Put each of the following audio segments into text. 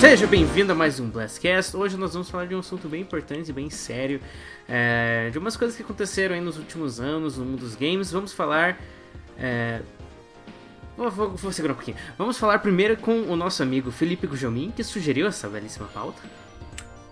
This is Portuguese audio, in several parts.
Seja bem-vindo a mais um Blastcast. Hoje nós vamos falar de um assunto bem importante e bem sério, é, de umas coisas que aconteceram aí nos últimos anos no mundo dos games. Vamos falar. É, vou, vou, vou segurar um pouquinho. Vamos falar primeiro com o nosso amigo Felipe Gujomin, que sugeriu essa belíssima pauta.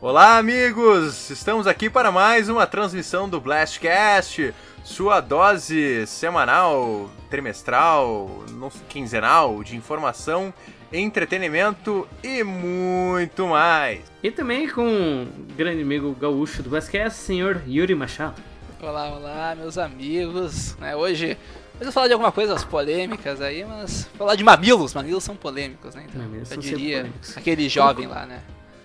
Olá, amigos! Estamos aqui para mais uma transmissão do Blastcast, sua dose semanal, trimestral, quinzenal de informação, entretenimento e muito mais. E também com o grande amigo gaúcho do Blastcast, senhor Yuri Machado. Olá, olá, meus amigos. Né, hoje, eu vou falar de algumas coisas polêmicas aí, mas falar de mamilos. Mamilos são polêmicos, né? Então, Mamilos eu diria polêmicos. aquele jovem lá, né?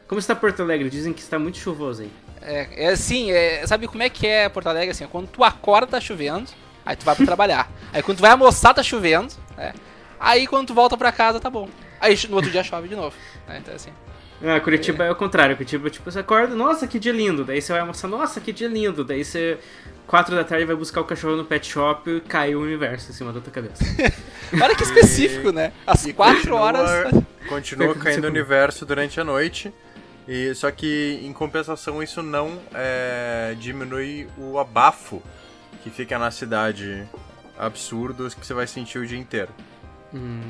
Como está Porto Alegre? Dizem que está muito chuvoso aí. É, é assim, é, sabe como é que é Porto Alegre? Assim, quando tu acorda tá chovendo, aí tu vai pra trabalhar. Aí quando tu vai almoçar tá chovendo, né? Aí quando tu volta pra casa tá bom. Aí no outro dia chove de novo. Né? Então assim. Ah, Curitiba é. o contrário. Curitiba, tipo, você acorda, nossa, que dia lindo. Daí você vai almoçar, nossa, que dia lindo. Daí você, quatro da tarde, vai buscar o cachorro no pet shop e cai o universo em cima da tua cabeça. Olha que específico, né? Às E 4 continua- horas. Continua caindo o universo durante a noite. E, só que, em compensação, isso não é, diminui o abafo que fica na cidade absurdo que você vai sentir o dia inteiro. Hum,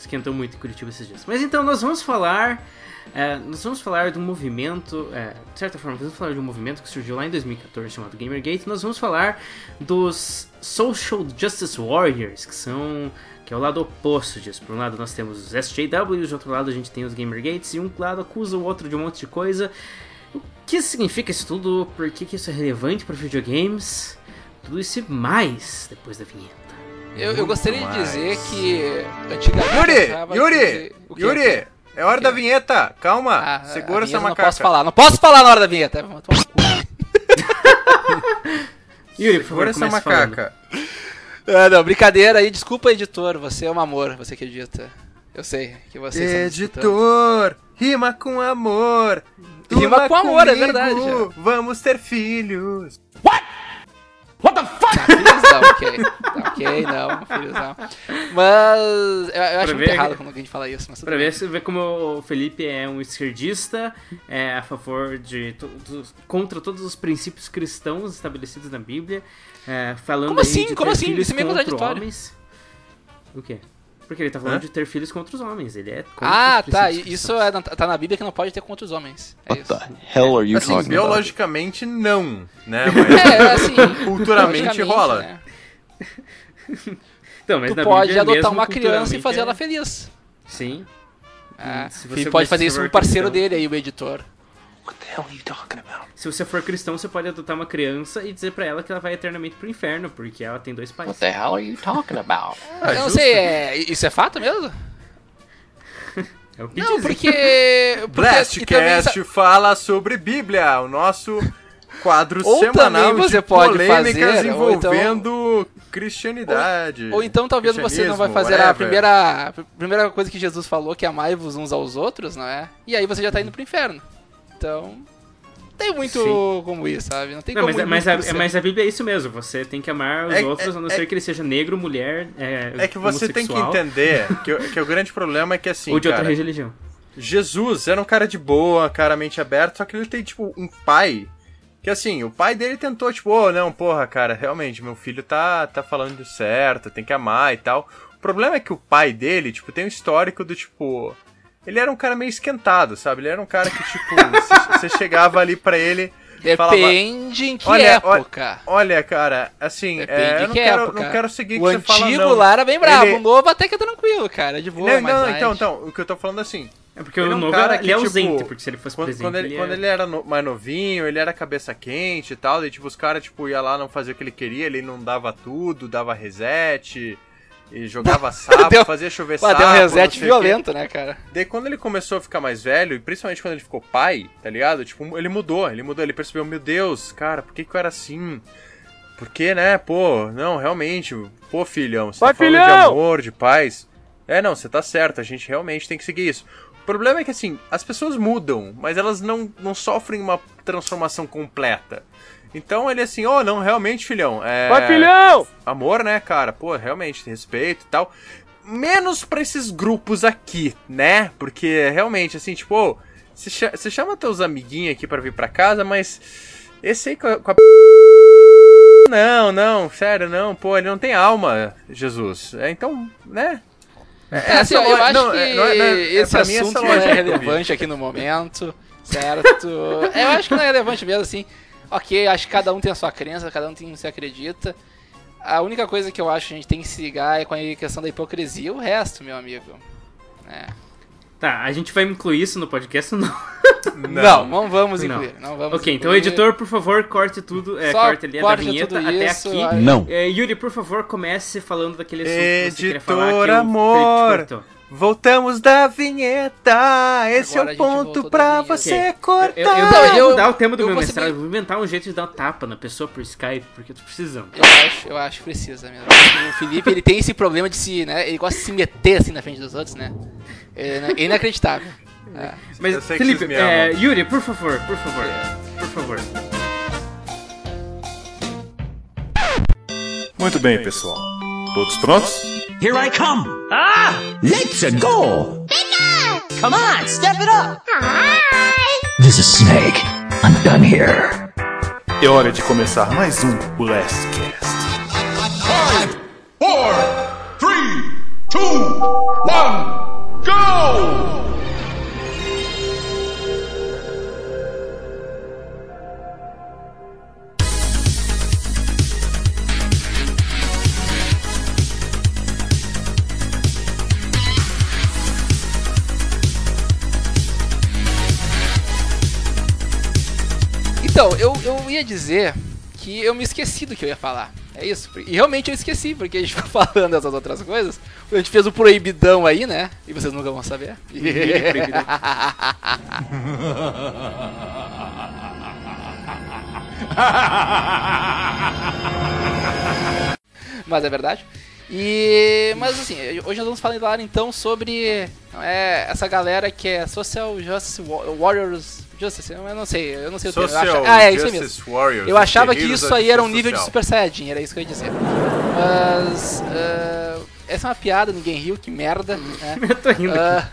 esquentou muito em Curitiba esses dias. Mas então, nós vamos falar. é, nós vamos falar do movimento. é, de certa forma, vamos falar de um movimento que surgiu lá em 2014 chamado Gamergate. Nós vamos falar dos Social Justice Warriors, que são. que é o lado oposto disso. Por um lado nós temos os SJWs, de outro lado a gente tem os Gamergates, e um lado acusa o outro de um monte de coisa. O que significa isso tudo? Por que, que isso é relevante para videogames? Tudo isso e mais depois da vinheta. Eu, eu gostaria de mais. dizer que antigamente. Yuri! Yuri! que-? Yuri! É hora da vinheta! Calma! Ah, Segura essa macaca. Não posso falar, não posso falar na hora da vinheta. Cu. Yuri, por favor, Segura essa macaca. Ah, não, brincadeira aí. Desculpa, editor. Você é um amor, você que edita. Eu sei que você. Editor, rima com amor. Rima com amor, é comigo, verdade. Vamos ter filhos. Tá, filhos não, ok. Tá, ok, não, filhos não. Mas eu, eu acho muito ver- errado quando alguém fala isso. Mas Pra bem. ver, você vê como o Felipe é um esquerdista, é a favor de todos, contra todos os princípios cristãos estabelecidos na Bíblia, é, falando Como aí assim? de Como assim? filhos Isso é meio contra contraditório. homens. O quê? Porque ele tá falando Hã? de ter filhos contra os homens. Ele é contra Ah, tá. Isso é, na- tá na Bíblia que não pode ter contra os homens. É What isso. the hell are you Assim, talking about? biologicamente não, né? Mas É, assim. culturamente logicamente, rola. né? Então, mas Tu na pode Bíblia adotar mesmo, uma criança e culturalmente, fazer ela é- feliz. Sim. É, e pode fazer isso com o parceiro cristão. dele aí, o editor. Se você for cristão, você pode adotar uma criança e dizer pra ela que ela vai eternamente pro inferno, porque ela tem dois pais. What the hell are you talking about? Ah, eu não justo. sei, é, isso é fato mesmo? É o que Não, dizem. porque. porque também Blastcast sa- fala sobre Bíblia, o nosso quadro Ou semanal também você de pode polêmicas fazer, ou então- envolvendo cristianidade. Ou então talvez você não vai fazer a whatever. primeira, a primeira coisa que Jesus falou, que é amai-vos uns aos outros, não é? E aí você já tá indo pro inferno. Então. Não tem muito Sim. como isso, sabe? Não tem Não, como mas, ir mas, muito a, céu. mas a Bíblia é isso mesmo. Você tem que amar os É- outros, a não é- ser que ele seja negro, mulher, é, É que você tem que entender que, o- que o grande problema é que assim, Ou de outra cara, religião. Jesus era um cara de boa, cara mente aberta, só que ele tem, tipo, um pai. Que assim, o pai dele tentou, tipo, ô, não, porra, cara, realmente, meu filho tá, tá falando certo, tem que amar e tal. O problema é que o pai dele, tipo, tem um histórico do tipo. Ele era um cara meio esquentado, sabe? Ele era um cara que, tipo, você- chegava ali pra ele. falava, Depende em que Olha, época. Olha, cara, assim, Depende é, eu não que quero, época. não quero seguir o O que você fala, antigo não. lá era bem bravo, Ele- o novo até que é tranquilo, cara, é de boa, Não, não, light. então, então, o que eu tô falando assim, É porque Ele o é um novo cara era, que, ele é tipo, ausente, porque se ele fosse Quando, presente, quando ele, ele, quando é... ele era no- mais novinho, ele era cabeça quente e tal, daí tipo, os caras, tipo, ia lá não fazer o que ele queria, ele não dava tudo, dava reset, e jogava sapo, Deu- fazia chover Pô, sapo. deu um reset violento, né, cara? Daí quando ele começou a ficar mais velho, e principalmente quando ele ficou pai, tá ligado? Tipo, ele mudou, ele mudou, ele percebeu, meu Deus, cara, por que que eu era assim? Porque, né, pô, não, realmente, pô, filhão, você Vai, tá falando de filhão! amor, de paz. É, não, você tá certo, a gente realmente tem que seguir isso. O problema é que, assim, as pessoas mudam, mas elas não, não sofrem uma transformação completa. Então ele assim, oh, não, realmente, filhão, é... Vai, filhão! Amor, né, cara? Pô, realmente, respeito e tal. menos pra esses grupos aqui, né? Porque realmente, assim, tipo, ô, você cha- você chama teus amiguinhos aqui pra vir pra casa, mas esse aí com a, com a Não, não, sério, não, pô, ele não tem alma, Jesus. É, então, né? É, assim, essa eu acho não, que é- não é- não é- esse mim, assunto não é que relevante aqui no momento, certo? eu acho que não é relevante mesmo, assim. Ok, acho que cada um tem a sua crença, cada um tem o que se acredita. A única coisa que eu acho que a gente tem que se ligar é com a questão da hipocrisia. O resto, meu amigo. É. Tá, a gente vai incluir isso no podcast ou não? Não, não, vamos Não. incluir. Não vamos ok, então incluir. editor, por favor, corte tudo. É, Só corte ali a vinheta até isso, aqui. aí. Não. É, Yuri, por favor, comece falando daquele assunto que você queria falar. Editor amor. Voltamos da vinheta. Esse Agora é o ponto pra você cortar. Eu, eu, eu eu- vou mudar o tema do eu meu vou mestrado. seguir- Vou inventar um jeito de dar um tapa na pessoa por Skype, porque eu tô precisando. Eu acho, eu acho que precisa mesmo. O Felipe, ele tem esse problema de se, né? Ele gosta de se meter assim na frente dos outros, né? É é inacreditável. É. Mas, sei que Felipe, é. Yuri, por favor, por favor, por favor. Muito bem, pessoal. Todos prontos? Here I come. Ah! Let's go. Come on, step it up. Hi! This is Snake. I'm done here. É hora de começar mais um Last dizer que eu me esqueci do que eu ia falar. É isso. E realmente eu esqueci, porque a gente foi falando essas outras coisas. A gente fez o proibidão aí, né? E vocês nunca vão saber. Mas é verdade. E. Mas assim, hoje nós vamos falar então sobre é, essa galera que é Social Justice Wa- Warriors. Justice, eu não sei, eu não sei o termo. Social acha- Ah, é isso mesmo. Warriors. Eu achava que isso aí era um nível de social. Super Saiyajin, era isso que eu ia dizer. Mas. ah, essa é uma piada, ninguém riu, que merda. Né? Eu tô rindo aqui. Ah,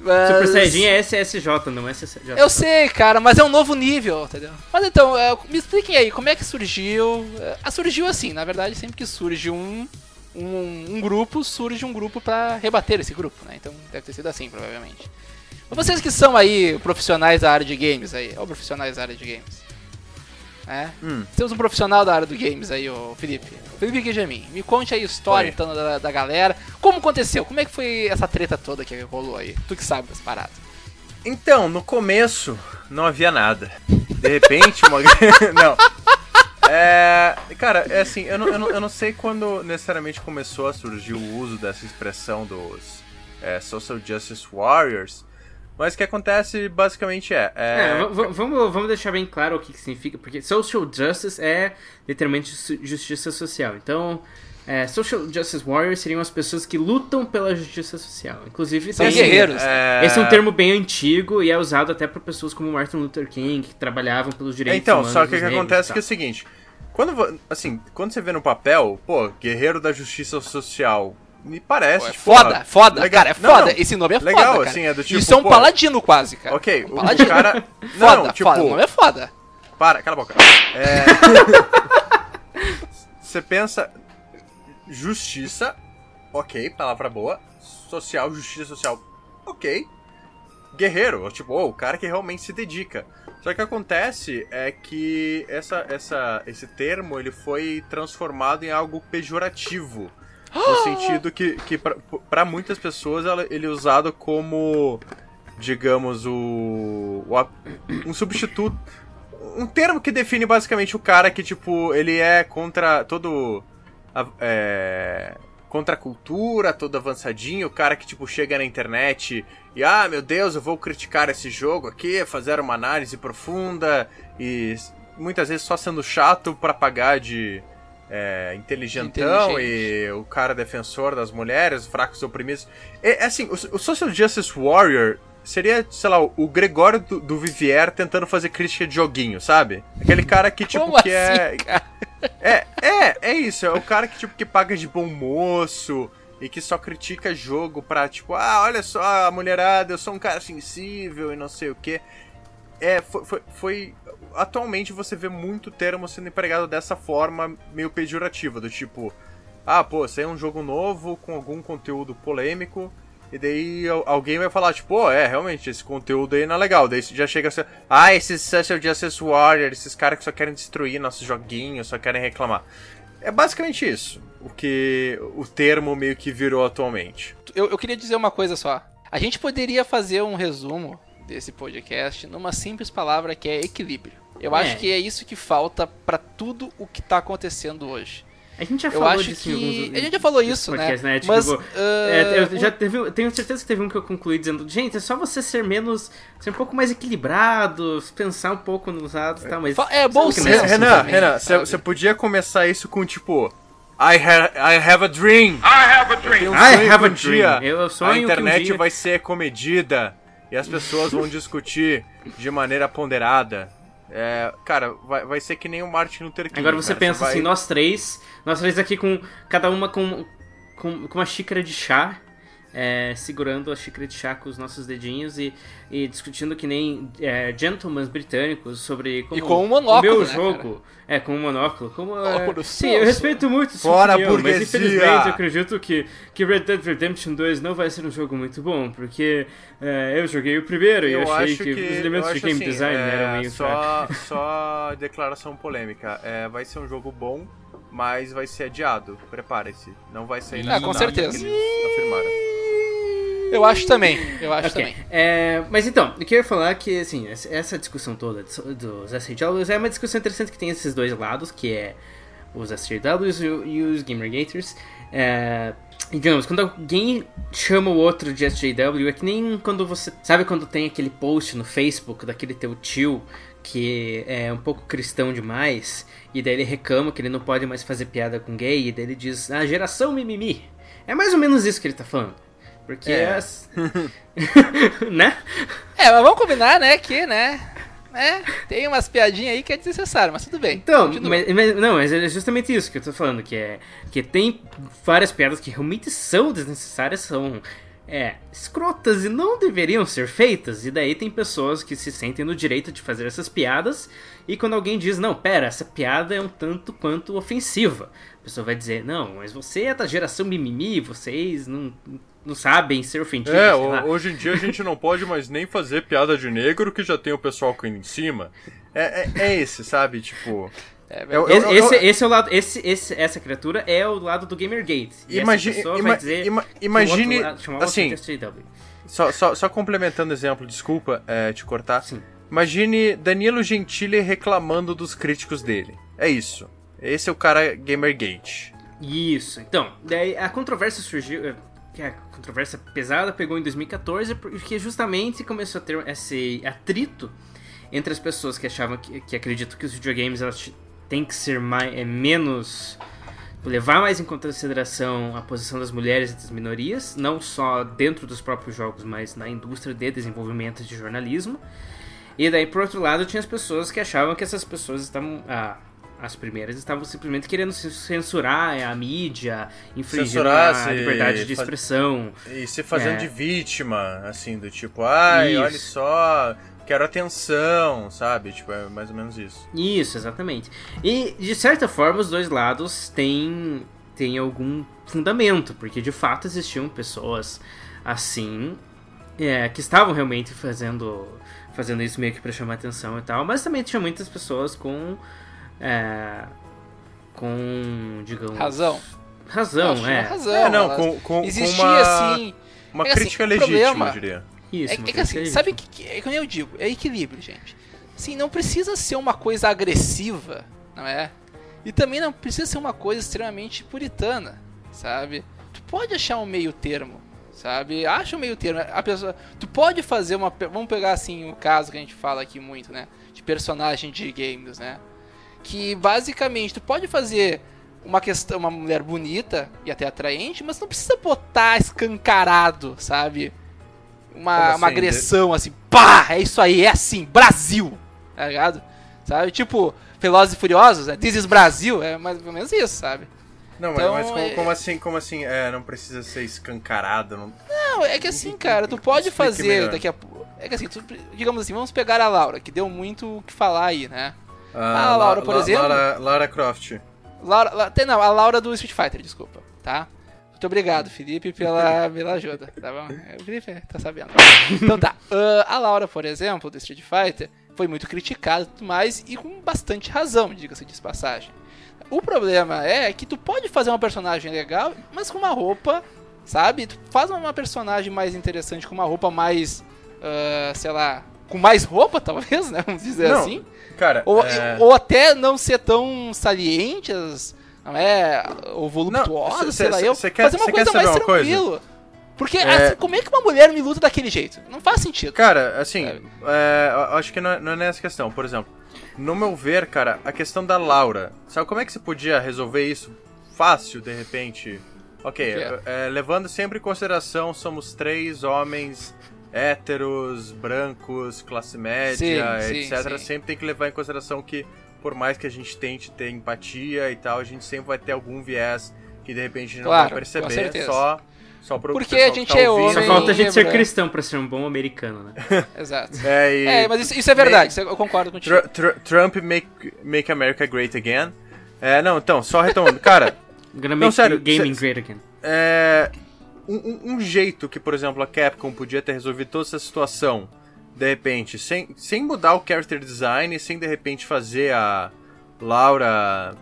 mas- Super Saiyajin é SSJ, não é SSJ. Eu sei, cara, mas é um novo nível, entendeu? Mas então, é, me expliquem aí, como é que surgiu? Ah, surgiu assim, na verdade, sempre que surge um, um, um grupo, surge um grupo pra rebater esse grupo, né? Então deve ter sido assim, provavelmente. Vocês que são aí profissionais da área de games aí, ou profissionais da área de games. É? Hum. Temos um profissional da área do games aí, o Felipe. Felipe Guijamin, me conte aí a história Oi. então da, da galera. Como aconteceu? Como é que foi essa treta toda que rolou aí? Tu que sabe das paradas. Então, no começo não havia nada. De repente, uma. não. É. Cara, é assim, eu não, eu, não, eu não sei quando necessariamente começou a surgir o uso dessa expressão dos é, Social Justice Warriors. Mas o que acontece basicamente é. É, é, vamos, vamos deixar bem claro o que, que significa, porque social justice é literalmente justiça social. Então, é, social justice warriors seriam as pessoas que lutam pela justiça social. Inclusive, São tem- guerreiros. é, Esse é um termo bem antigo e é usado até por pessoas como Martin Luther King, que trabalhavam pelos direitos Então, humanos só que o que acontece é que é o seguinte. Quando, assim, quando você vê no papel, pô, Guerreiro da Justiça Social, me parece. Pô, é tipo, foda, foda, legal. cara, é Não, foda. não. Esse nome é legal, foda, cara. assim, é do tipo, Isso é um pô, paladino quase, cara. Ok, Um o paladino. cara. Foda, não, tipo. foda, o nome é foda. Para, cala a boca. É. Você pensa. Justiça. Ok, palavra boa. Social, justiça social. Ok. Guerreiro, tipo, oh, o cara que realmente se dedica. Só que o que acontece é que essa, essa, esse termo ele foi transformado em algo pejorativo. No sentido que, que para muitas pessoas ela- ele é usado como, digamos, o, o um substituto um termo que define basicamente o cara que, tipo, ele é contra todo. É, contra a cultura, todo avançadinho, o cara que, tipo, chega na internet e, ah, meu Deus, eu vou criticar esse jogo aqui, fazer uma análise profunda e muitas vezes só sendo chato pra pagar de. É, inteligentão e o cara defensor das mulheres, fracos e oprimidos. É, assim, o, o Social Justice Warrior seria, sei lá, o Gregório do, do Vivier tentando fazer crítica de joguinho, sabe? Aquele cara que, tipo, Como que assim, é. cara? É, é, é isso, é o cara que, tipo, que paga de bom moço e que só critica jogo pra, tipo, ah, olha só, a mulherada, eu sou um cara sensível e não sei o que. É, foi, foi, foi- Atualmente você vê muito termo sendo empregado dessa forma meio pejorativa, do tipo, ah, pô, saiu um jogo novo com algum conteúdo polêmico, e daí al- alguém vai falar, tipo, pô, é, realmente, esse conteúdo aí não é legal. Daí já chega assim, ah, esses Social Justice Warrior, esses caras que só querem destruir nossos joguinhos, só querem reclamar. É basicamente isso, o que o termo meio que virou atualmente. Eu, eu queria dizer uma coisa só. A gente poderia fazer um resumo desse podcast numa simples palavra que é equilíbrio. Eu É. acho que é isso que falta pra tudo o que tá acontecendo hoje. A gente já Eu falou acho disso em que. alguns A gente já falou isso, né? podcasts, né? Tipo, Mas. é, ah, eu já teve, tenho certeza que teve um que eu concluí dizendo, gente, é só você ser menos, ser um pouco mais equilibrado, pensar um pouco nos lados e tal, mas... É, bom não é Renan, também, Renan, você podia começar isso com tipo. I, ha I have a dream. I have a dream. Um I have a um dia dream. Eu sonho a que um internet dia- vai ser comedida e as pessoas vão discutir de maneira ponderada. É, cara, vai, vai ser que nem o Martin Luther King. Agora você cara, pensa vai- assim, nós três, nós três aqui com cada uma com, com, com uma xícara de chá, é, segurando a xícara de chá com os nossos dedinhos e, e discutindo que nem é, gentlemen britânicos sobre como E com um monóculo, o meu né, jogo. É, com um monóculo. Como, é, sim, eu respeito muito sua Fora opinião, mas burguesia! infelizmente eu acredito que, que Red Dead Redemption 2 não vai ser um jogo muito bom, porque é, eu joguei o primeiro e Eu eu achei acho que, que, os elementos de game assim, design é, eram meio fracos. só, só declaração polêmica. É, vai ser um jogo bom, mas vai ser adiado. Prepare-se. Não vai sair na Ah, com certeza. que eles afirmaram. Eu acho também. Eu acho Ok, também. é, mas então, eu queria falar que, assim, essa- discussão toda dos- SJWs é uma discussão interessante que tem esses dois lados, que é os SJWs e os Gamergators. É, digamos, quando alguém chama o outro de SJW, é que nem quando você... Sabe quando tem aquele post no Facebook daquele teu tio que é um pouco cristão demais, e daí ele reclama que ele não pode mais fazer piada com gay, e daí ele diz, ah, geração mimimi. É mais ou menos isso que ele tá falando. Porque É. as- né? É, mas vamos combinar, né, que, né, né, tem umas piadinhas aí que é desnecessário, mas tudo bem. Então, mas, mas- não, mas é justamente isso que eu tô falando, que é que tem várias piadas que realmente são desnecessárias, são é, escrotas e não deveriam ser feitas, e daí tem pessoas que se sentem no direito de fazer essas piadas, e quando alguém diz, não, pera, essa piada é um tanto quanto ofensiva, a pessoa vai dizer, não, mas você é da geração mimimi, vocês não, não sabem ser ofendidos, É, sei lá. ho- hoje em dia a gente não pode mais nem fazer piada de negro que já tem o pessoal caindo em cima. É, é, é esse, sabe? Tipo. É, eu- Esse, eu- esse, eu- esse é o lado, esse, esse, essa criatura é o lado do Gamergate. E Imagi- essa pessoa ima- imagine, outro assim. Só, só, só complementando o exemplo, desculpa é, te cortar. Sim. Imagine Danilo Gentili reclamando dos críticos dele. É isso. Esse é o cara Gamergate. Isso. Então, daí a controvérsia surgiu. Que a controvérsia pesada pegou em 2014, porque justamente começou a ter esse atrito entre as pessoas que achavam que, que acreditam que os videogames elas têm que ser mais, é, menos. levar mais em consideração a posição das mulheres e das minorias, não só dentro dos próprios jogos, mas na indústria de desenvolvimento de jornalismo. E daí, por outro lado, tinha as pessoas que achavam que essas pessoas estavam. ah, as primeiras estavam simplesmente querendo censurar a mídia, infringir a liberdade de expressão. E se fazendo É. de vítima, assim, do tipo, ai, Isso. olha só, quero atenção, sabe? Tipo, é mais ou menos isso. Isso, exatamente. E, de certa forma, os dois lados têm, têm algum fundamento, porque de fato existiam pessoas assim é, que estavam realmente fazendo, fazendo isso meio que pra chamar atenção e tal, mas também tinha muitas pessoas com. É, com, digamos. Razão. Razão, Acho é. razão. é, não, com, com, com Existia, uma, assim... uma é assim, crítica o legítima, problema- eu diria. Isso, É, é que assim, crítica sabe que, que, é como eu digo, é equilíbrio, gente. Sim, não precisa ser uma coisa agressiva, não é? E também não precisa ser uma coisa extremamente puritana, sabe? Tu pode achar um meio termo, sabe? Acha um meio termo. A pessoa, tu pode fazer uma, vamos pegar assim o caso que a gente fala aqui muito, né? De personagem de games, né? Que basicamente tu pode fazer uma questão, uma mulher bonita e até atraente, mas não precisa botar escancarado, sabe? Uma, Como uma assim? agressão assim, pá, é isso aí, é assim, Brasil, tá ligado? Sabe? Tipo, Velozes e Furiosos, né? This is Brasil, é mais ou menos isso, sabe? Não, Então, mas, como, é- como assim, como assim, é, não precisa ser escancarado, não... Não, é que assim, cara, tu pode fazer melhor. daqui a pouco. É que assim, tu- digamos assim, vamos pegar a Laura, que deu muito o que falar aí, né? Ah, Laura, por exemplo? Lara, Lara Croft. Laura, La- tem, não, a Laura do Street Fighter, desculpa, tá? Muito obrigado, Felipe, pela, pela ajuda, tá bom? É, O Felipe tá sabendo. Então tá, ah, a Laura, por exemplo, do Street Fighter, foi muito criticada e tudo mais, e com bastante razão, diga-se de passagem. O problema é que tu pode fazer uma personagem legal, mas com uma roupa, sabe? Tu faz uma personagem mais interessante com uma roupa mais, ah, sei lá, com mais roupa, talvez, né? Vamos dizer Não, assim. Cara, Ou, é... ou até não ser tão salientes, não é? Ou voluptuosa, sei lá eu. cê quer- fazer uma coisa mais uma coisa? tranquila. Porque, É. assim, como é que uma mulher me luta daquele jeito? Não faz sentido. Cara, assim, é, acho que não é, não é nessa questão. Por exemplo, no meu ver, cara, a questão da Laura, sabe como é que você podia resolver isso fácil, de repente? Ok, quê? é, levando sempre em consideração, somos três homens héteros, brancos, classe média, Sim, sim, etc. sim. Sempre tem que levar em consideração que, por mais que a gente tente ter empatia e tal, a gente sempre vai ter algum viés que de repente a gente não Claro, vai perceber só, só pro Porque a gente tá é ouvindo. Só homem. falta a gente ser lembra- cristão pra ser um bom americano, né? Exato. É, e- É, mas isso, isso é verdade, isso eu concordo contigo. Tru- Tru- Trump make, make America Great Again. É, não, então, só retomando. Cara, Gonna Não, make sério, gaming cê- great again. é. Um, um- um jeito que, por exemplo, a Capcom podia ter resolvido toda essa situação, de repente, sem, sem mudar o character design, sem de repente fazer a Laura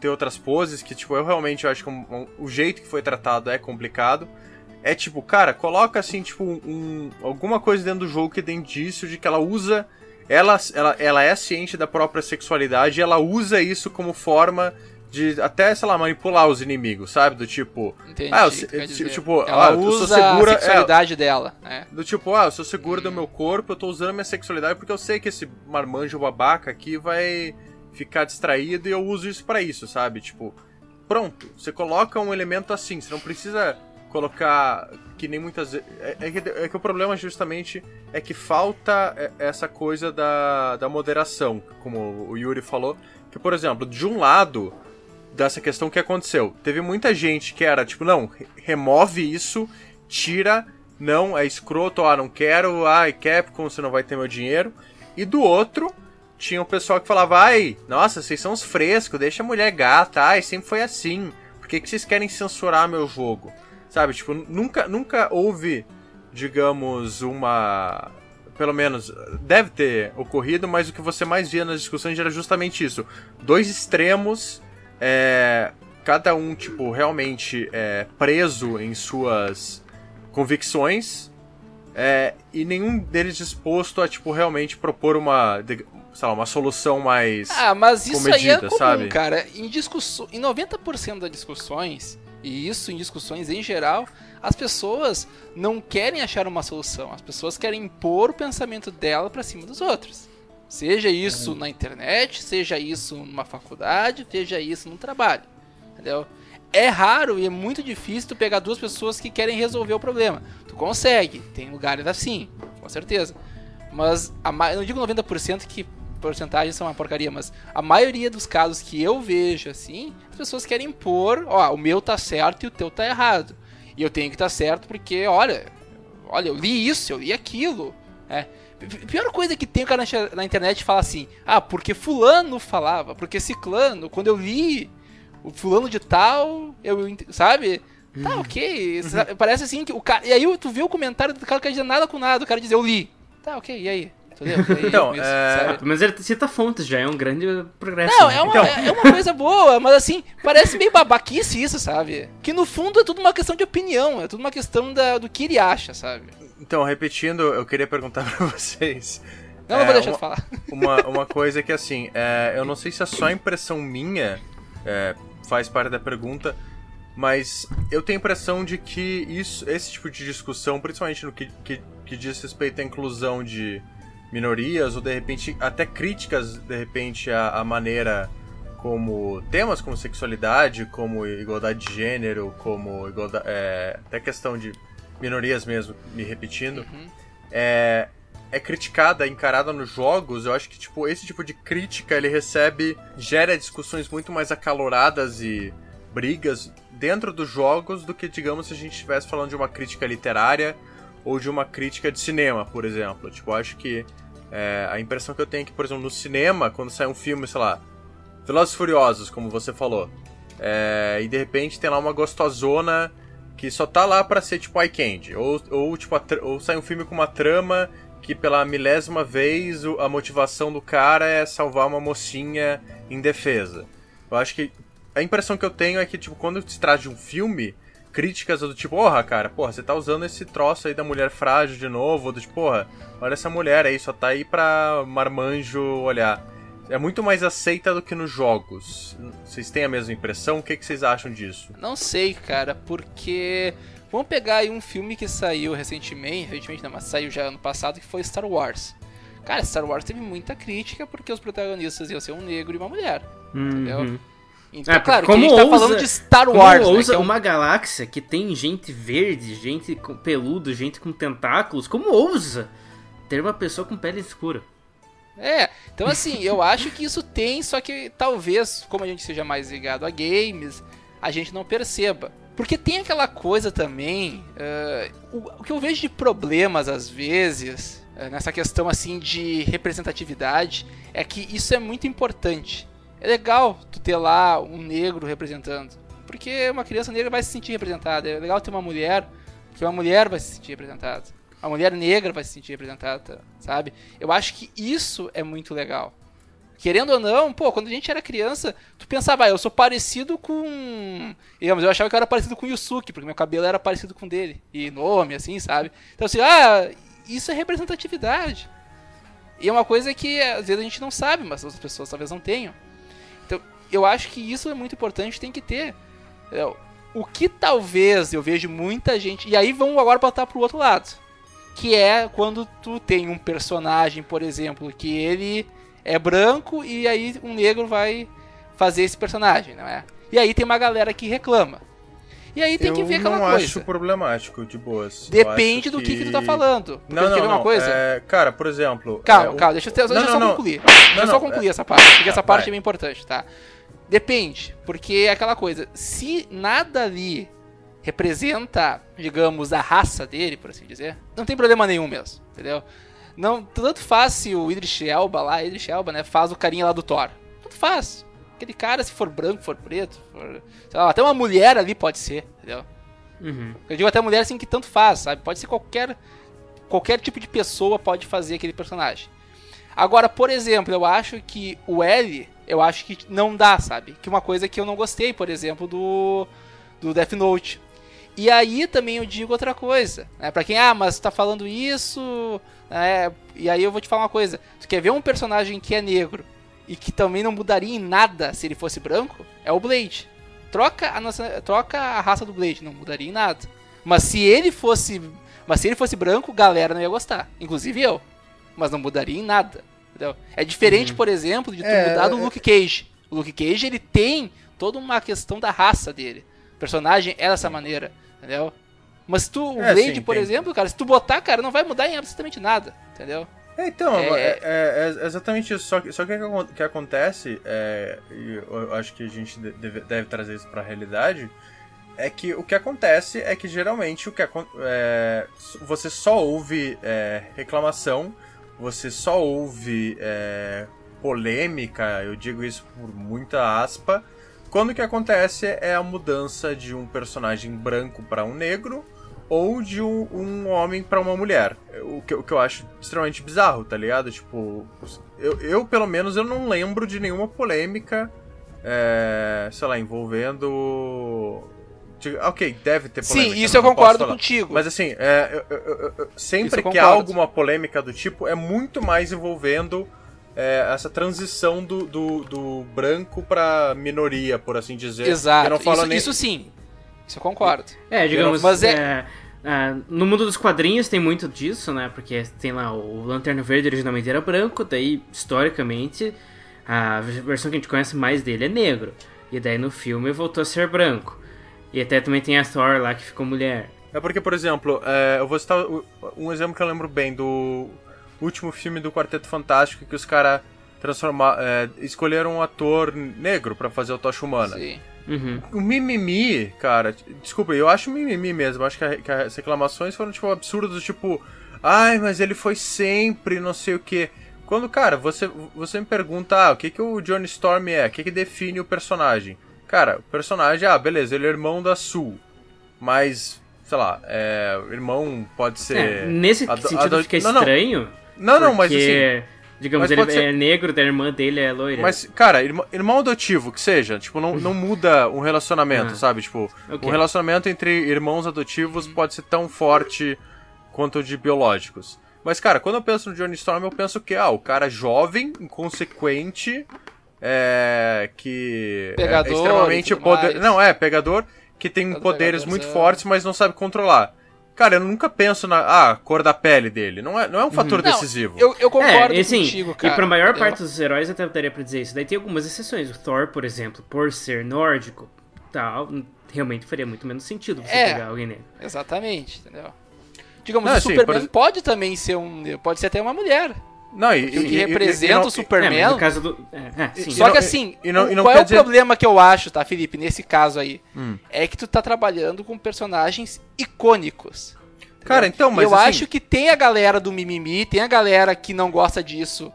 ter outras poses, que, tipo, eu realmente acho que um- o jeito que foi tratado é complicado. É tipo, cara, coloca assim, tipo, um, alguma coisa dentro do jogo que dê indício de que ela usa. Ela, ela, ela é ciente da própria sexualidade e ela usa isso como forma de até, sei lá, manipular os inimigos, sabe? Do tipo. Entendi. Ah, eu que tipo, ela ah, usa segura- a sexualidade dela, né? Do tipo, ah, eu sou seguro do meu corpo, eu tô usando minha sexualidade porque eu sei que esse marmanjo babaca aqui vai ficar distraído e eu uso isso pra isso, sabe? Tipo, pronto, você coloca um elemento assim, você não precisa colocar que nem muitas vezes. É, é que, é que o problema justamente é que falta é, essa coisa da, da moderação, como o Yuri falou. Que, por exemplo, de um lado dessa questão que aconteceu, teve muita gente que era tipo, não, re- remove isso, tira, não, é escroto, ah, não quero, ai, Capcom, você não vai ter meu dinheiro. E do outro, tinha o pessoal que falava, ai, nossa, vocês são os frescos, deixa a mulher gata, ai, sempre foi assim. Por que, que vocês querem censurar meu jogo? Sabe, tipo, nunca, nunca houve, digamos, uma. Pelo menos, deve ter ocorrido, mas o que você mais via nas discussões era justamente isso. Dois extremos, é, cada um, tipo, realmente é, preso em suas convicções, é, e nenhum deles disposto a, tipo, realmente propor uma, sei lá, uma solução mais... Ah, mas isso aí é comedida, comum, sabe? cara. Em, discussão, em 90% das discussões, e isso em discussões em geral, as pessoas não querem achar uma solução. As pessoas querem impor o pensamento dela pra cima dos outros. Seja isso na internet, seja isso numa faculdade, seja isso no trabalho. Entendeu? É raro e é muito difícil tu pegar duas pessoas que querem resolver o problema. Tu consegue, tem lugares assim, com certeza. Mas a ma... eu não digo 90% que porcentagens são uma porcaria, mas a maioria dos casos que eu vejo assim, as pessoas querem impor, ó, o meu tá certo e o teu tá errado. E eu tenho que estar tá certo porque, olha, olha, eu li isso, eu li aquilo, né? Pior coisa que tem o cara na- internet fala assim: "Ah, porque fulano falava, porque ciclano, quando eu li o fulano de tal, eu, sabe? Tá, OK. Sa- Parece assim que o cara, e aí tu vê o comentário do cara que dizer nada com nada, o cara diz: "Eu li". Tá, OK, e aí? Entendeu? E aí, Então, com isso, é-? Mas ele cita fontes, já é um grande progresso. Não, né? é uma, Então- é é uma coisa boa, mas assim, parece meio babaquice isso, sabe? Que no fundo é tudo uma questão de opinião, é tudo uma questão da, do que ele acha, sabe? Então, repetindo, eu queria perguntar pra vocês... Não, não É, vou deixar uma- de falar. uma, uma coisa que assim, é, eu não sei se é só impressão minha, é, faz parte da pergunta, mas eu tenho a impressão de que isso, esse tipo de discussão, principalmente no que, que, que diz respeito à inclusão de minorias, ou de repente até críticas, de repente, à, à maneira como temas como sexualidade, como igualdade de gênero, como igualdade, é, até questão de minorias mesmo, me repetindo, Uhum. é, é criticada, encarada nos jogos, eu acho que tipo esse tipo de crítica ele recebe gera discussões muito mais acaloradas e brigas dentro dos jogos do que, digamos, se a gente estivesse falando de uma crítica literária ou de uma crítica de cinema, por exemplo. Tipo, eu acho que é, a impressão que eu tenho é que, por exemplo, no cinema, quando sai um filme, sei lá, Velozes Furiosos, como você falou, é, e de repente tem lá uma gostosona que só tá lá pra ser tipo eye candy, ou, ou, tipo, ou sai um filme com uma trama que pela milésima vez a motivação do cara é salvar uma mocinha indefesa. Eu acho que a impressão que eu tenho é que, tipo, quando se trata de um filme, críticas do tipo, porra, cara, porra, você tá usando esse troço aí da mulher frágil de novo, ou do tipo, porra, olha essa mulher aí, só tá aí pra marmanjo olhar. É muito mais aceita do que nos jogos. Vocês têm a mesma impressão? O que, que vocês acham disso? Não sei, cara, porque. Vamos pegar aí um filme que saiu recentemente, recentemente não, mas saiu já ano passado, que foi Star Wars. Cara, Star Wars teve muita crítica porque os protagonistas iam ser um negro e uma mulher. Entendeu? Uhum. Então, É, claro, que como a gente tá ousa- falando de Star Como Wars, né, ousa que é um- uma galáxia que tem gente verde, gente com peludo, gente com tentáculos, como ousa ter uma pessoa com pele escura? É, então assim, eu acho que isso tem, só que talvez, como a gente seja mais ligado a games, a gente não perceba. Porque tem aquela coisa também, eh, o, que eu vejo de problemas às vezes, eh, nessa questão assim de representatividade, é que isso é muito importante. É legal tu ter lá um negro representando, porque uma criança negra vai se sentir representada. É legal ter uma mulher, porque uma mulher vai se sentir representada. A mulher negra vai se sentir representada, sabe? Eu acho que isso é muito legal. Querendo ou não, pô, quando a gente era criança, tu pensava, ah, eu sou parecido com. Digamos, eu achava que eu era parecido com o Yusuke, porque meu cabelo era parecido com o dele. E nome, assim, sabe? Então assim, ah, isso é representatividade. E é uma coisa que às vezes a gente não sabe, mas outras pessoas talvez não tenham. Então, eu acho que isso é muito importante, tem que ter. É, O que talvez eu vejo muita gente. E aí vamos agora botar pro outro lado. Que é quando tu tem um personagem, por exemplo, que ele é branco e aí um negro vai fazer esse personagem, não é? E aí tem uma galera que reclama. E aí tem eu que ver aquela não coisa. acho problemático, de boas. Eu Depende do que... que tu tá falando. Porque Não, quer não, ver uma não. coisa? É, cara, por exemplo... Calma, é, calma, deixa eu, deixa Não, eu só não, não. concluir. Deixa eu Não, só não, concluir é- essa parte, porque essa parte vai. é bem importante, tá? Depende, porque é aquela coisa, se nada ali representa, digamos, a raça dele, por assim dizer, não tem problema nenhum mesmo, entendeu? Não, tanto faz se o Idris Elba lá, Idris Elba, né, faz o carinha lá do Thor. Tanto faz. Aquele cara, se for branco, for preto, for, lá, até uma mulher ali pode ser, entendeu? Uhum. Eu digo até mulher assim que tanto faz, sabe? Pode ser qualquer qualquer tipo de pessoa pode fazer aquele personagem. Agora, por exemplo, eu acho que o L, eu acho que não dá, sabe? Que uma coisa que eu não gostei, por exemplo, do do Death Note. E aí também eu digo outra coisa, né? Pra quem, ah, mas tá falando isso, né? E aí eu vou te falar uma coisa. Tu quer ver um personagem que é negro e que também não mudaria em nada se ele fosse branco? É o Blade. Troca a nossa, troca a raça do Blade, não mudaria em nada. Mas se ele fosse, mas se ele fosse branco, galera não ia gostar, inclusive eu. Mas não mudaria em nada, entendeu? É diferente, por exemplo, de tu É, mudar do é- Luke Cage. O Luke Cage, ele tem toda uma questão da raça dele. O personagem é dessa maneira, entendeu? Mas tu, o É, Blade, sim, por tem. exemplo, cara, se tu botar, cara, não vai mudar em absolutamente nada, entendeu? É, então, É- é, é- é exatamente isso. Só que, só que o que acon- que acontece, é, e eu acho que a gente de- deve, deve trazer isso pra realidade, é que o que acontece é que geralmente o que é, você só ouve é, reclamação, você só ouve é, polêmica, eu digo isso por muita aspa, quando o que acontece é a mudança de um personagem branco para um negro ou de um, um homem pra uma mulher. O que, o que eu acho extremamente bizarro, tá ligado? Tipo, eu, eu, pelo menos eu não lembro de nenhuma polêmica, é, sei lá, envolvendo. Ok, deve ter polêmica. Sim, isso eu concordo contigo. Mas assim, é, eu- eu- eu- Isso sempre que há alguma polêmica do tipo, é muito mais envolvendo é, essa transição do, do, do branco pra minoria, por assim dizer. Eu Exato, não falo isso, nem... isso sim. Isso eu concordo. É, digamos, Mas é- é, ah, no mundo dos quadrinhos tem muito disso, né? Porque tem lá o Lanterna Verde originalmente era branco, daí, historicamente, a versão que a gente conhece mais dele é negro. E daí no filme voltou a ser branco. E até também tem a Thor lá que ficou mulher. É porque, por exemplo, é, eu vou citar um exemplo que eu lembro bem do último filme do Quarteto Fantástico que os caras transformar, é, escolheram um ator negro pra fazer o Tocha Humana. Sim. Uhum. o mimimi, cara, desculpa, eu acho mimimi mesmo. Acho que, a- que as reclamações foram, tipo, absurdas, tipo, ai, mas ele foi sempre não sei o que. Quando, cara, você, você me pergunta, ah, o que, que o Johnny Storm é? O que, que define o personagem? Cara, o personagem, ah, beleza, ele é irmão da Sul. Mas, sei lá, é, irmão pode ser. É, nesse ado- sentido ado- fica não, não. Não, não, mas porque, assim. Digamos, mas ele pode ser- é negro, da irmã dele é loira. Mas, cara, irmão, irmão adotivo, que seja, tipo, não, não muda um relacionamento, Ah. sabe? Tipo, Ok. um relacionamento entre irmãos adotivos pode ser tão forte quanto o de biológicos. Mas, cara, quando eu penso no Johnny Storm, eu penso que, ah, o cara jovem, inconsequente, é. que. é- Pegador é extremamente poder. mais. Não, é, pegador, que tem Todo poderes muito pegadorzão. fortes, mas não sabe controlar. Cara, eu nunca penso na. Ah, cor da pele dele. Não é, não é um fator Não, decisivo. Eu, eu concordo é, e assim, contigo, cara. E pra maior parte dos heróis até daria pra dizer isso. Daí tem algumas exceções. O Thor, por exemplo, por ser nórdico, tal, realmente faria muito menos sentido você É. pegar alguém negro. Exatamente, entendeu? Digamos, Não, o assim, por Superman exemplo- pode também ser um. Pode ser até uma mulher. Não, e, Que e- e- e- representa e não- o Superman. É, no caso do. É, é, sim. Só que assim, e não- e não qual é o dizer- problema que eu acho, tá, Felipe, nesse caso aí? Hum. É que tu tá trabalhando com personagens icônicos. Cara, então, mas eu assim, acho que tem a galera do mimimi, tem a galera que não gosta disso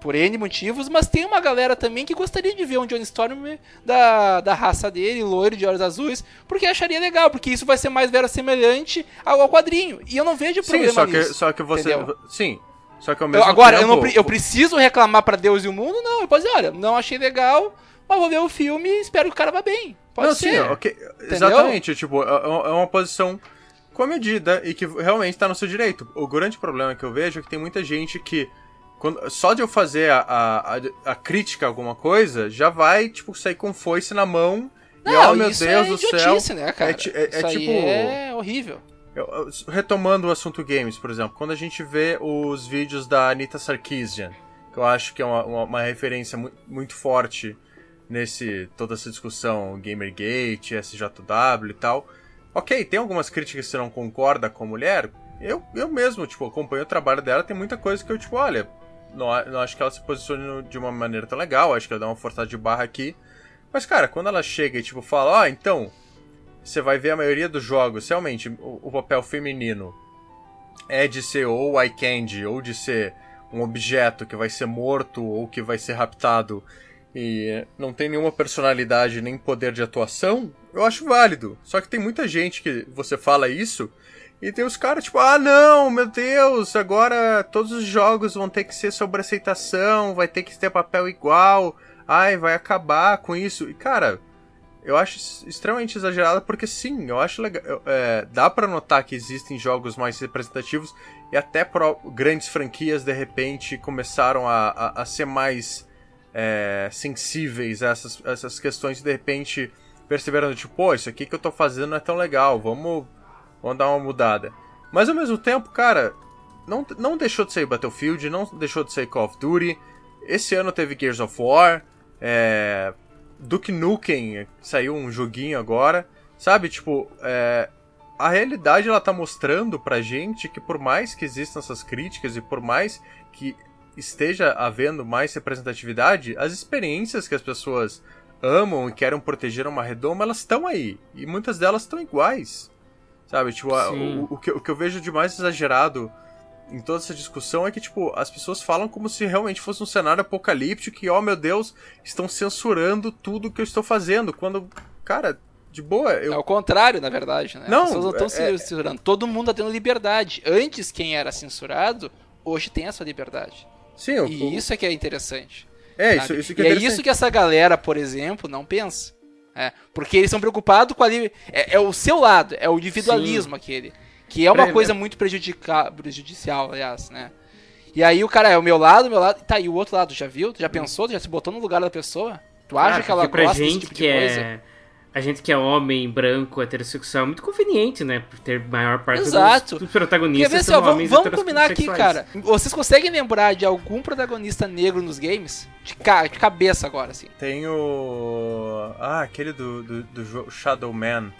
por N motivos, mas tem uma galera também que gostaria de ver um Johnny Storm da, da raça dele, loiro de olhos azuis, porque acharia legal, porque isso vai ser mais verossemelhante ao, ao quadrinho. E eu não vejo Sim, problema só que, nisso. só que você. entendeu? Sim. Só que ao Eu- mesmo agora, eu, tempo. não, pre- eu preciso reclamar pra Deus e o mundo? Não, eu posso dizer, olha, não achei legal, mas vou ver o filme e espero que o cara vá bem. Pode não, ser. sim, ok. Exatamente, tipo, é é uma posição com a medida e que realmente tá no seu direito. O grande problema que eu vejo é que tem muita gente que. Quando, só de eu fazer a, a, a- crítica a alguma coisa, já vai, tipo, sair com foice na mão. e, Não, oh meu Deus é do céu. né, cara? É, ti- é- é aí tipo. é horrível. Eu- retomando o assunto games, por exemplo, quando a gente vê os vídeos da Anita Sarkeesian, que eu acho que é uma, uma, uma referência mu muito forte nesse toda essa discussão Gamergate, SJW e tal. Ok, tem algumas críticas que você não concorda com a mulher. Eu, eu mesmo, tipo, acompanho o trabalho dela, tem muita coisa que eu, tipo, olha, não, não acho que ela se posicione de uma maneira tão legal, acho que ela dá uma forçada de barra aqui. Mas, cara, quando ela chega e, tipo, fala, ó, então, você vai ver a maioria dos jogos, realmente, o, o papel feminino é de ser ou eye candy, ou de ser um objeto que vai ser morto ou que vai ser raptado e não tem nenhuma personalidade nem poder de atuação, eu acho válido. Só que tem muita gente que você fala isso e tem os caras tipo, ah não, meu Deus, agora todos os jogos vão ter que ser sobre aceitação, vai ter que ter papel igual, ai, vai acabar com isso. E cara, eu acho extremamente exagerado porque sim, eu acho legal. é, dá pra notar que existem jogos mais representativos e até pro- grandes franquias de repente começaram a, a, a ser mais é, sensíveis a essas, a essas questões e de repente perceberam, tipo, pô, isso aqui que eu tô fazendo não é tão legal, vamos, vamos dar uma mudada. Mas ao mesmo tempo, cara, não, não deixou de sair Battlefield, não deixou de sair Call of Duty. Esse ano teve Gears of War, é, Duke Nukem saiu um joguinho agora, sabe? Tipo, é, a realidade ela tá mostrando pra gente que por mais que existam essas críticas e por mais que esteja havendo mais representatividade, as experiências que as pessoas amam e querem proteger uma redoma, elas estão aí. E muitas delas estão iguais. Sabe? Tipo, a- o, o, que, o que eu vejo de mais exagerado em toda essa discussão é que, tipo, as pessoas falam como se realmente fosse um cenário apocalíptico que, oh meu Deus, estão censurando tudo que eu estou fazendo. Quando, cara, de boa, eu É o contrário, na verdade, né? Não, As pessoas não estão é- censurando. Todo mundo tá tendo liberdade. Antes, quem era censurado, hoje tem essa liberdade. Sim, eu, E isso é que é interessante. é isso, isso que é e é isso que essa galera, por exemplo, não pensa. É, porque eles são preocupados com a li... é, é o seu lado, é o individualismo aquele. Que é uma Pra- coisa muito prejudica... prejudicial, aliás, né? E aí o cara é o meu lado, o meu lado. Tá, e o outro lado, já viu? Tu já pensou? Tu já se botou no lugar da pessoa? Tu acha Cara, que ela pra gosta desse gente tipo de que coisa? é a gente que é homem, branco, heterossexual, é muito conveniente, né? Por ter maior parte Exato. dos, dos Quer protagonistas ver, assim, são ó, vamos, homens vamos combinar aqui, cara. Vocês conseguem lembrar de algum protagonista negro nos games? De, ca... de cabeça agora, assim. Tem o. Ah, aquele do, do, do jogo Shadow Man.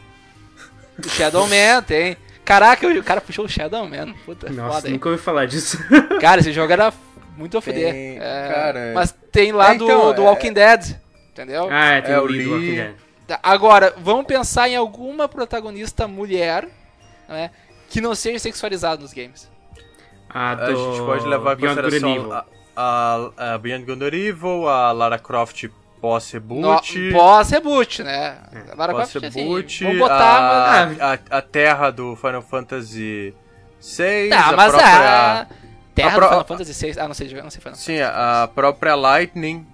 Shadow Man tem. Caraca, o cara puxou o Shadow Man. Puta, Nossa, foda nunca ouvi falar disso. Cara, esse jogo era muito a. Tem- É, cara, Mas tem lá É, então, do, do é- Walking Dead. Entendeu? ah, tem É, o do. Walking Dead. Tá, Agora, vamos pensar em alguma protagonista mulher né, que não seja sexualizada nos games. A, do A gente pode levar em Beyond consideração a, a, a Beyond Good and Evil, a Lara Croft pós-reboot. No- Pós-reboot, né? É, Lara Croft, assim, Pós-reboot, vamos botar... mas- a, a, a Terra do Final Fantasy VI, Tá, a mas própria... a... Terra a do pro- Final Fantasy VI... Ah, não sei, não sei Final Sim, a própria Lightning,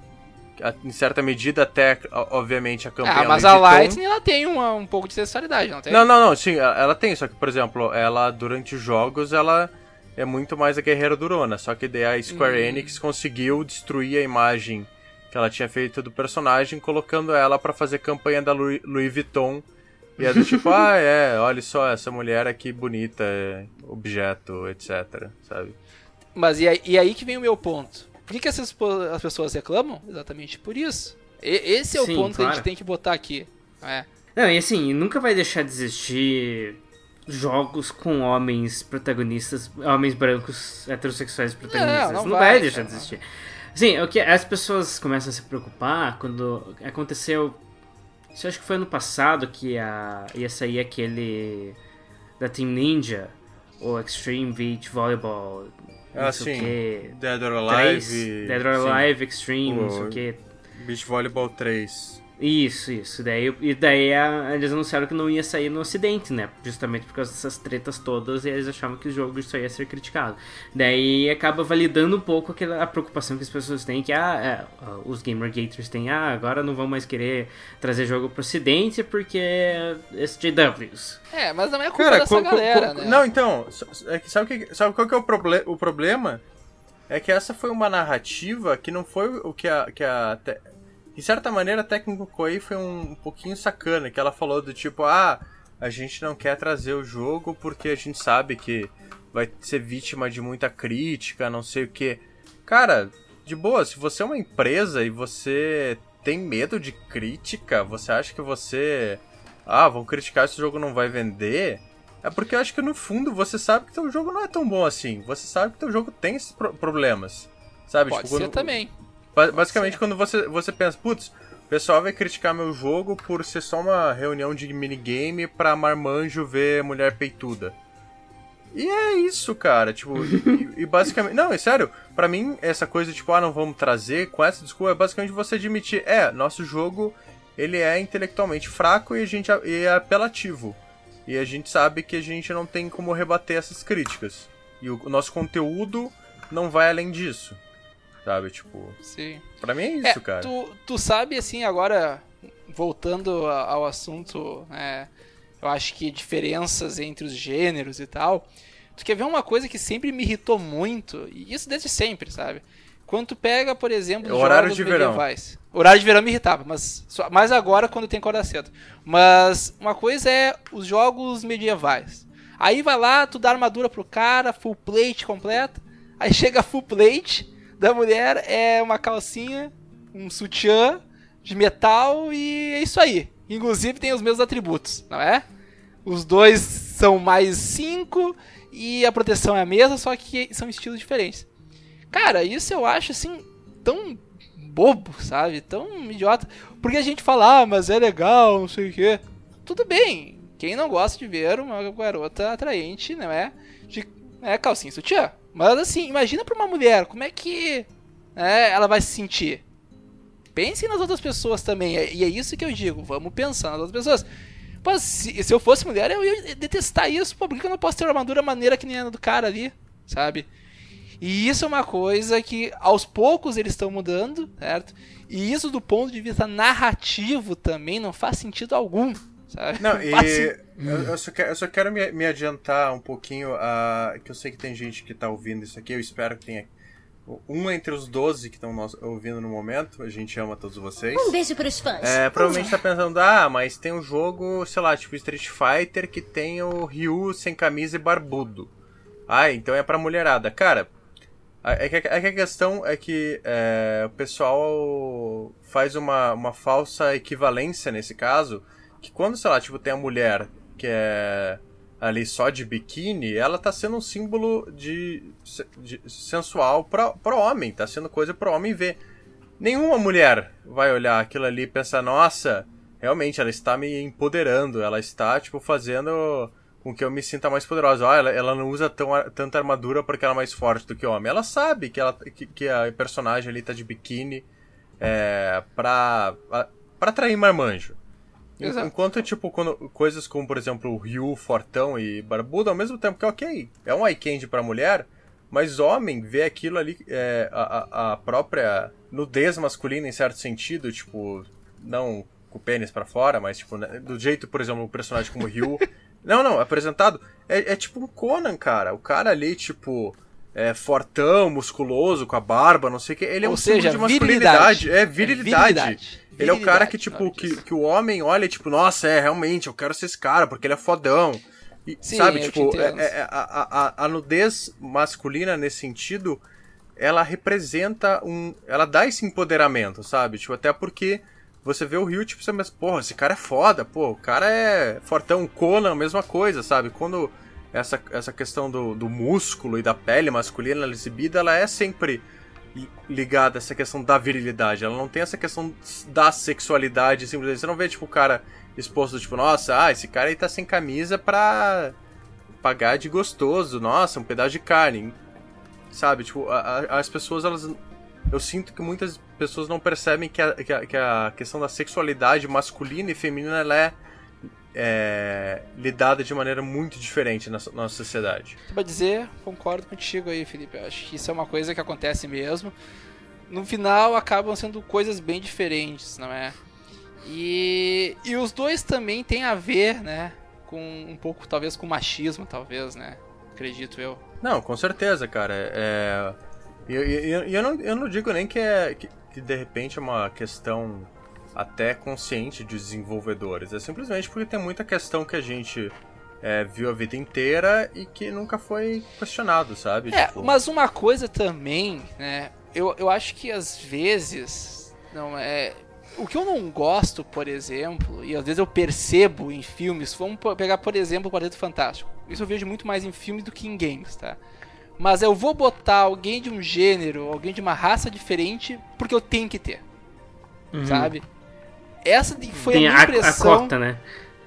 a- em certa medida até, obviamente, a campeã Ah, mas a. Lightning, ela tem uma, um pouco de sexualidade, não tem? Não, não, não, sim, ela ela tem, só que, por exemplo, ela, durante os jogos, ela é muito mais a guerreira durona, só que daí a Square Hum. Enix conseguiu destruir a imagem que ela tinha feito do personagem, colocando ela pra fazer campanha da Louis, Louis Vuitton. E é do tipo, ah, é, olha só, essa mulher aqui bonita, é objeto, etc, sabe? Mas e aí, e aí que vem o meu ponto. Por que, que essas as pessoas reclamam? Exatamente por isso. E- esse é o Sim, ponto que a gente claro. tem que botar aqui. É. Não, e assim, nunca vai deixar de existir jogos com homens protagonistas, homens brancos heterossexuais protagonistas. Não, Não, não vai, vai, deixar não. de existir. Assim, o que as pessoas começam a se preocupar quando aconteceu. Isso acho que foi ano passado que a, ia sair aquele. da Team Ninja, o Extreme Beach Volleyball. Ah, o sim. Dead or 3, Alive. Dead or sim. Alive Extreme, não sei O- o que. Beach Volleyball 3. Isso, isso. Daí, e daí a- eles anunciaram que não ia sair no ocidente, né? Justamente por causa dessas tretas todas e eles achavam que o jogo só ia ser criticado. Daí acaba validando um pouco aquela, a preocupação que as pessoas têm, que ah, é, ah, os Gamergaters têm, ah, agora não vão mais querer trazer jogo pro ocidente porque SJWs. É, mas não é culpa Cara, dessa co- galera, co- né? não, então, é que sabe, que, sabe qual que é o, proble o problema? É que essa foi uma narrativa que não foi o que a. Que a de certa maneira, a técnica Koei foi um, um pouquinho sacana, que ela falou do tipo, ah, a gente não quer trazer o jogo porque a gente sabe que vai ser vítima de muita crítica, não sei o que. Cara, de boa, se você é uma empresa e você tem medo de crítica, você acha que você. Ah, vão criticar se o jogo não vai vender. É porque eu acho que no fundo você sabe que teu jogo não é tão bom assim. Você sabe que teu jogo tem esses pro- problemas. Sabe? Pode Tipo, ser quando- também. Ba- basicamente, quando você, você pensa, putz, o pessoal vai criticar meu jogo por ser só uma reunião de minigame pra marmanjo ver mulher peituda. E é isso, cara, tipo, e, e basicamente. Não, é sério, pra mim, essa coisa, tipo, ah, não vamos trazer com essa desculpa, é basicamente você admitir, é, nosso jogo, ele é intelectualmente fraco e, a gente, e é apelativo. E a gente sabe que a gente não tem como rebater essas críticas. E o, o nosso conteúdo não vai além disso. Sabe, tipo, Sim. pra mim é isso, É, cara. Tu, tu sabe, assim, agora, voltando ao assunto, né, eu acho que diferenças entre os gêneros e tal, tu quer ver uma coisa que sempre me irritou muito, e isso desde sempre, sabe? Quando tu pega, por exemplo, É horário jogos de verão. medievais. Horário de verão me irritava, mas só, mais agora quando tem corda cedo. Mas uma coisa é os jogos medievais. Aí vai lá, tu dá armadura pro cara, full plate completa. Aí chega full plate da mulher, é uma calcinha, um sutiã de metal e é isso aí. Inclusive tem os mesmos atributos, não é? Os dois são mais 5 e a proteção é a mesma, só que são estilos diferentes. Cara, isso eu acho assim tão bobo, sabe? Tão idiota. Porque a gente fala, ah, mas é legal, não sei o quê. Tudo bem. Quem não gosta de ver uma garota atraente, não é? De é, calcinha sutiã. Mas assim, imagina pra uma mulher, como é que é, ela vai se sentir? Pensem nas outras pessoas também. E é isso que eu digo, vamos pensar nas outras pessoas. Pô, se, se eu fosse mulher, eu ia detestar isso. Pô, por que eu não posso ter uma armadura maneira que nem a do cara ali, sabe? E isso é uma coisa que aos poucos eles estão mudando, certo? E isso do ponto de vista narrativo também não faz sentido algum, sabe? Não, e faz sen- eu, eu só quero, eu só quero me, me adiantar um pouquinho, a que eu sei que tem gente que tá ouvindo isso aqui, eu espero que tenha um entre os 12 que estão ouvindo no momento, a gente ama todos vocês. Um beijo pros fãs. É, provavelmente tá pensando, ah, mas tem um jogo, sei lá, tipo Street Fighter que tem o Ryu sem camisa e barbudo. Ah, então é pra mulherada. Cara, é que, é que a questão é que é, o pessoal faz uma, uma falsa equivalência nesse caso, que quando, sei lá, tipo, tem a mulher que é ali só de biquíni, ela tá sendo um símbolo de, de sensual pra, pro homem, tá sendo coisa pro homem ver. Nenhuma mulher vai olhar aquilo ali e pensar, nossa, realmente, ela está me empoderando, ela está, tipo, fazendo com que eu me sinta mais poderosa. Ah, ela, ela não usa tão, tanta armadura porque ela é mais forte do que o homem. Ela sabe que, ela, que, que a personagem ali tá de biquíni é, pra, a- pra atrair marmanjo. Exato. Enquanto, tipo, quando, coisas como, por exemplo, o Ryu, Fortão e Barbudo, ao mesmo tempo que, ok, é um eye candy pra mulher, mas homem vê aquilo ali, é, a, a- própria nudez masculina em certo sentido, tipo, não com o pênis pra fora, mas, tipo, né, do jeito, por exemplo, um personagem como o Ryu. não, não, apresentado, é, é tipo um Conan, cara. O cara ali, tipo, é fortão, musculoso, com a barba, não sei o que. Ele é Ou um seja, símbolo de masculinidade. virilidade. É, virilidade. virilidade. Ele é o cara que, tipo, que, que o homem olha, tipo, nossa, é, realmente, eu quero ser esse cara, porque ele é fodão. E, Sim, sabe, tipo, é- é- a, a, a nudez masculina nesse sentido, ela representa um. Ela dá esse empoderamento, sabe? Tipo, até porque você vê o Ryu, tipo, você pensa, porra, esse cara é foda, pô, o cara é fortão, Conan, mesma coisa, sabe? Quando essa, essa questão do, do músculo e da pele masculina ela exibida, ela é sempre li- ligada a essa questão da virilidade. Ela não tem essa questão da sexualidade, simplesmente. Você não vê, tipo, o cara exposto, tipo, nossa, ah, esse cara aí tá sem camisa pra pagar de gostoso, nossa, um pedaço de carne. Sabe, tipo, a- a- as pessoas, elas. Eu sinto que muitas pessoas não percebem que a, que a, que a questão da sexualidade masculina e feminina ela é, é lidada de maneira muito diferente na nossa sociedade. Pra dizer, concordo contigo aí, Felipe. Eu acho que isso é uma coisa que acontece mesmo. No final acabam sendo coisas bem diferentes, não é? E, e os dois também têm a ver, né? Com um pouco, talvez, com machismo, talvez, né? Acredito eu. Não, com certeza, cara. É. E eu, eu, eu, não, eu não digo nem que é. Que, que de repente é uma questão até consciente de desenvolvedores. É simplesmente porque tem muita questão que a gente é, viu a vida inteira e que nunca foi questionado, sabe? É, Tipo, mas uma coisa também, né? Eu, eu acho que às vezes. Não é. O que eu não gosto, por exemplo, e às vezes eu percebo em filmes, vamos pegar, por exemplo, o Quarteto Fantástico. Isso eu vejo muito mais em filmes do que em games, tá? Mas eu vou botar alguém de um gênero, alguém de uma raça diferente, porque eu tenho que ter, sabe? Essa foi Tem a a, minha a impressão. cota, né?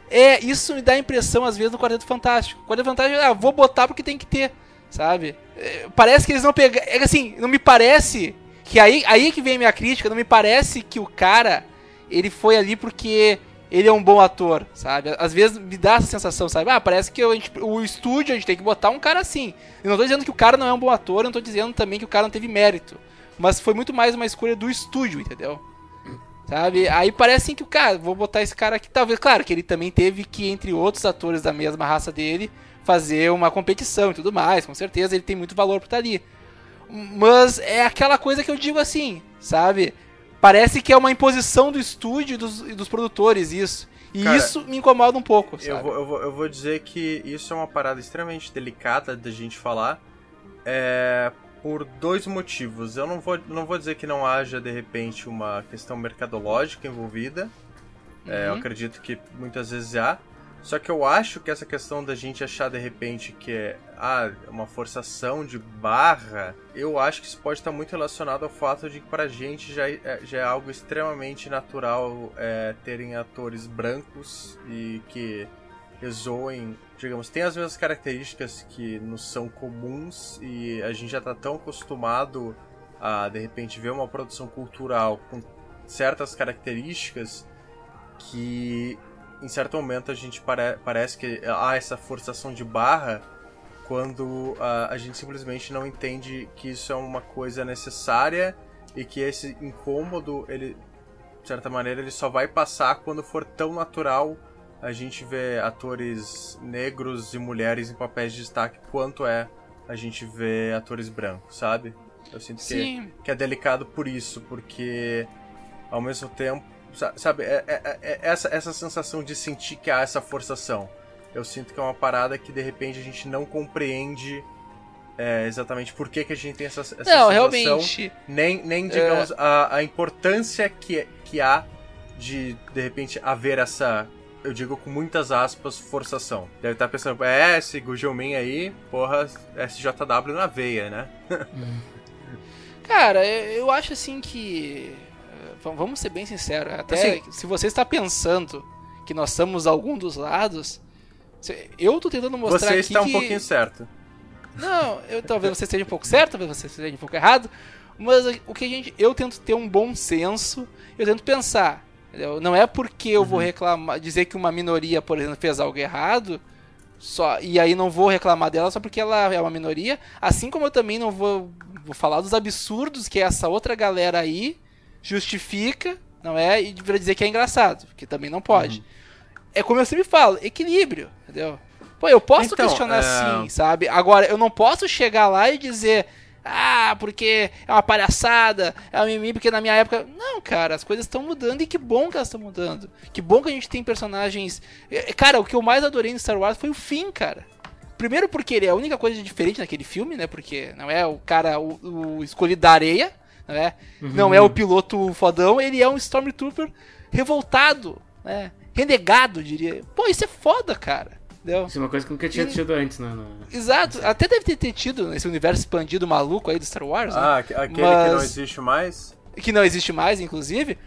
É, isso me dá a impressão, às vezes, no Quarteto Fantástico. O Quarteto Fantástico, ah, vou botar porque tem que ter, sabe? É, parece que eles não pegam. É assim, não me parece. Que aí, aí que vem a minha crítica, não me parece que o cara, ele foi ali porque ele é um bom ator, sabe? Às vezes me dá essa sensação, sabe? Ah, parece que a gente- o estúdio a gente tem que botar um cara assim. Eu não tô dizendo que o cara não é um bom ator, eu não tô dizendo também que o cara não teve mérito. Mas foi muito mais uma escolha do estúdio, entendeu? Sabe? Aí parece assim que o cara, vou botar esse cara aqui. Talvez, claro, que ele também teve que, entre outros atores da mesma raça dele, fazer uma competição e tudo mais. Com certeza ele tem muito valor por estar ali. Mas é aquela coisa que eu digo assim, sabe? Parece que é uma imposição do estúdio e dos, dos produtores isso. E Cara, isso me incomoda um pouco, sabe? Eu vou, eu, vou, eu vou dizer que isso é uma parada extremamente delicada da gente falar. É, por dois motivos. Eu não vou, não vou dizer que não haja, de repente, uma questão mercadológica envolvida. É, eu Uhum. acredito que muitas vezes há. Só que eu acho que essa questão da gente achar de repente que é ah, uma forçação de barra, eu acho que isso pode estar muito relacionado ao fato de que pra gente já é, já é algo extremamente natural é, terem atores brancos e que resoem, digamos, tem as mesmas características que nos são comuns e a gente já tá tão acostumado a de repente ver uma produção cultural com certas características que em certo momento a gente pare parece que há essa forçação de barra quando a, a gente simplesmente não entende que isso é uma coisa necessária e que esse incômodo, ele, de certa maneira, ele só vai passar quando for tão natural a gente ver atores negros e mulheres em papéis de destaque quanto é a gente ver atores brancos, sabe? Eu sinto que, Sim. que é delicado por isso, porque ao mesmo tempo, sa- sabe, é, é- é- essa, essa sensação de sentir que há essa forçação. Eu sinto que é uma parada que de repente a gente não compreende é, exatamente por que, que a gente tem essa, essa Não, sensação, realmente. nem, nem digamos, a, a importância que, que há de de repente haver essa, eu digo com muitas aspas, forçação. Deve estar pensando, é, esse Gugelmin aí, porra, SJW na veia, né? Cara, eu acho assim que. v- vamos ser bem sinceros. Até Assim- se você está pensando que nós somos algum dos lados, eu tô tentando mostrar Você aqui está um que... pouquinho certo. Não, eu, talvez você esteja um pouco certo, talvez você esteja um pouco errado, mas o que a gente, eu tento ter um bom senso, eu tento pensar. Não é porque eu vou reclamar, dizer que uma minoria, por exemplo, fez algo errado, só e aí não vou reclamar dela só porque ela é uma minoria, assim como eu também não vou, vou falar dos absurdos que essa outra galera aí justifica, não é? E pra dizer que é engraçado, que também não pode. É como eu sempre falo, equilíbrio, entendeu? Pô, eu posso Então, questionar é- sim, sabe? Agora, eu não posso chegar lá e dizer, ah, porque é uma palhaçada, é uma mimimi, porque na minha época. Não, cara, as coisas estão mudando e que bom que elas estão mudando. Que bom que a gente tem personagens. É, Cara, o que eu mais adorei no Star Wars foi o fim, cara. Primeiro porque ele é a única coisa diferente naquele filme, né? Porque não é o cara, o, o escolhido da areia, não é? Não é o piloto fodão, ele é um Stormtrooper revoltado, né? Renegado, diria. Pô, isso é foda, cara. Entendeu? Isso é uma coisa que nunca tinha tido antes, né? no- Exato, até deve ter, ter tido nesse universo expandido maluco aí do Star Wars, né? Ah, aque- aquele que Mas- não existe mais. que não existe mais, inclusive.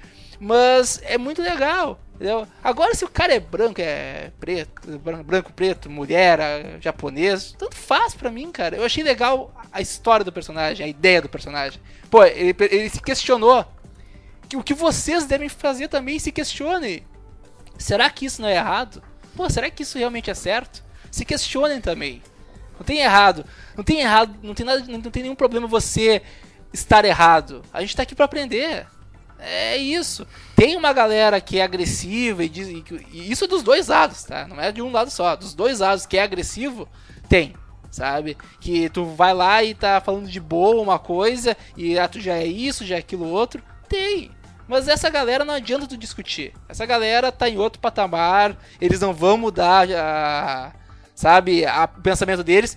Mas é muito legal. Entendeu? Agora, se o cara é branco, é preto, branco, preto, mulher, ah, japonês, tanto faz pra mim, cara. Eu achei legal a história do personagem, a ideia do personagem. Pô, ele, ele se questionou. Que o que vocês devem fazer também, se questionem. Será que isso não é errado? Pô, será que isso realmente é certo? Se questionem também. Não tem errado. Não tem errado, não tem nada, não tem nenhum problema você estar errado. A gente tá aqui pra aprender. É isso. Tem uma galera que é agressiva e diz e, isso dos dois lados, tá? Não é de um lado só, dos dois lados que é agressivo, tem, sabe? Que tu vai lá e tá falando de boa uma coisa e ah, tu já é isso, já é aquilo outro, tem. Mas essa galera não adianta tu discutir. Essa galera tá em outro patamar, eles não vão mudar a, sabe, o pensamento deles.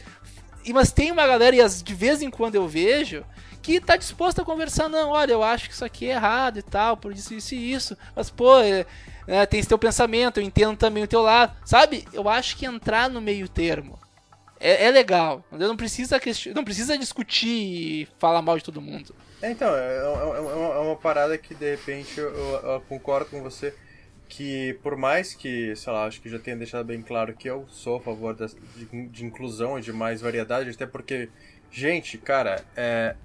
E, mas tem uma galera, e as- de vez em quando eu vejo, que tá disposta a conversar, não, olha, eu acho que isso aqui é errado e tal, por isso, isso e isso. Mas, pô, é, é, tem esse teu pensamento, eu entendo também o teu lado. Sabe? Eu acho que entrar no meio termo é, é legal. Não precisa, não precisa discutir e falar mal de todo mundo. É, Então, é, é- é uma, é uma parada que de repente eu, eu- concordo com você que por mais que, sei lá, acho que já tenha deixado bem claro que eu sou a favor das- de, de inclusão e de mais variedade, até porque, gente, cara, é,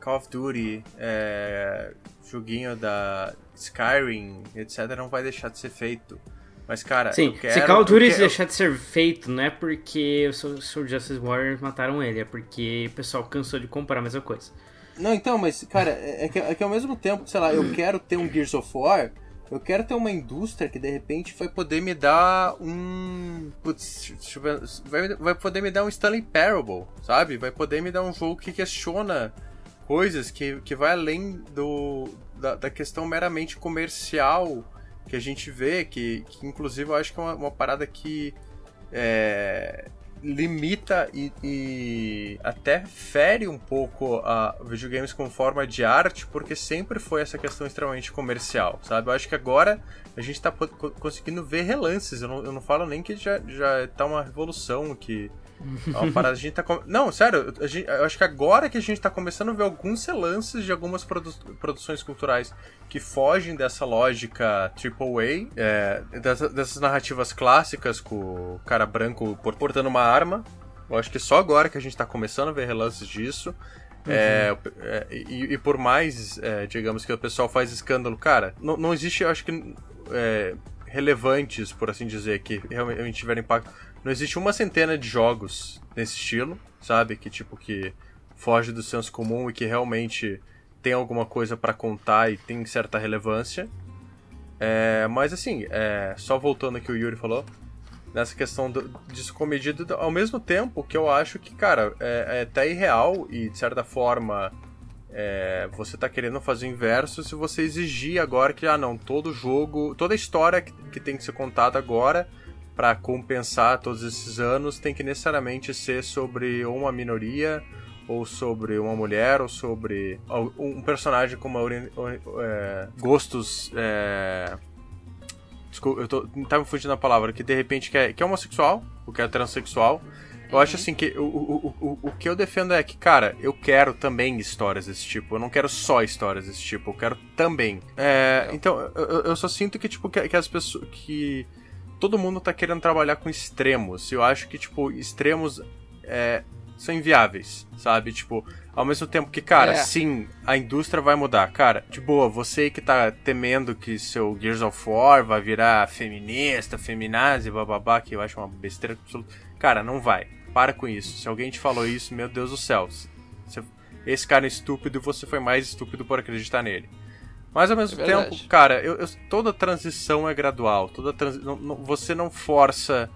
Call of Duty, é, joguinho da Skyrim, etc, não vai deixar de ser feito. Mas, cara, Sim, quero... se Call of Duty quero- deixar de ser feito, não é porque os os Justice Warriors mataram ele, é porque o pessoal cansou de comprar a mesma coisa. Não, então, mas, cara, é é que, é que ao mesmo tempo, sei lá, eu quero ter um Gears of War, eu quero ter uma indústria que de repente vai poder me dar um. Putz, deixa eu ver, vai, vai poder me dar um Stanley Parable, sabe? Vai poder me dar um jogo que questiona coisas que, que vai além do, da, da questão meramente comercial que a gente vê, que, que inclusive eu acho que é uma, uma parada que é, limita e, e até fere um pouco a videogames como forma de arte, porque sempre foi essa questão extremamente comercial, sabe? Eu acho que agora a gente tá co- conseguindo ver relances, eu não, eu não falo nem que já, já tá uma revolução, que é uma parada, a gente tá... com- Não, sério, a gente- eu acho que agora que a gente tá começando a ver alguns relances de algumas produ- produções culturais que fogem dessa lógica AAA, é, dessa- dessas narrativas clássicas com o cara branco por- portando uma arma. Eu acho que só agora que a gente tá começando a ver relances disso. É, é, e, e por mais, é, digamos, que o pessoal faz escândalo, cara, não, não existe, eu acho que, é, relevantes, por assim dizer, que realmente tiveram impacto. Não existe uma centena de jogos nesse estilo, sabe? Que tipo, que foge do senso comum e que realmente tem alguma coisa pra contar e tem certa relevância. É, mas assim, é, só voltando ao que o Yuri falou, nessa questão do, disso ao mesmo tempo que eu acho que, cara, é, é até irreal e de certa forma é, você tá querendo fazer o inverso se você exigir agora que, ah não, todo jogo, toda história que, que tem que ser contada agora para compensar todos esses anos tem que necessariamente ser sobre uma minoria ou sobre uma mulher, ou sobre um personagem com uma é, gostos. É... Desculpa, eu tô, tá me fugindo a palavra, que de repente que é, que é homossexual, ou que é transexual, Eu acho assim que o, o, o, o que eu defendo é que, cara, eu quero também histórias desse tipo. Eu não quero só histórias desse tipo, eu quero também. É, então, eu, eu- só sinto que, tipo, que, que as pessoas. que todo mundo tá querendo trabalhar com extremos. Eu acho que, tipo, extremos é, são inviáveis, sabe? Tipo, ao mesmo tempo que, cara, É. sim, a indústria vai mudar. Cara, de boa, você que tá temendo que seu Gears of War vai virar feminista, feminazi, bababá, que eu acho uma besteira absoluta. Cara, não vai. Para com isso. Se alguém te falou isso, meu Deus do céu. Você- esse cara é estúpido e você foi mais estúpido por acreditar nele. Mas ao mesmo É tempo, cara, eu- eu- toda transição é gradual. Toda transi- não- não- você não força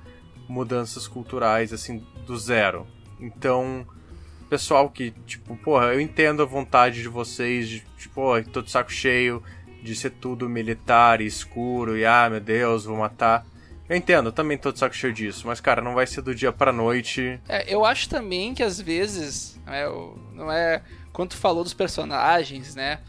mudanças culturais assim do zero. Então, pessoal que, tipo, porra, eu entendo a vontade de vocês, de, tipo, pô, tô de saco cheio de ser tudo militar e escuro e, ah, meu Deus, vou matar. Eu entendo, eu também tô de saco cheio disso, mas, cara, não vai ser do dia pra noite. É, eu acho também que às vezes, não é, o- não é quando tu falou dos personagens, né?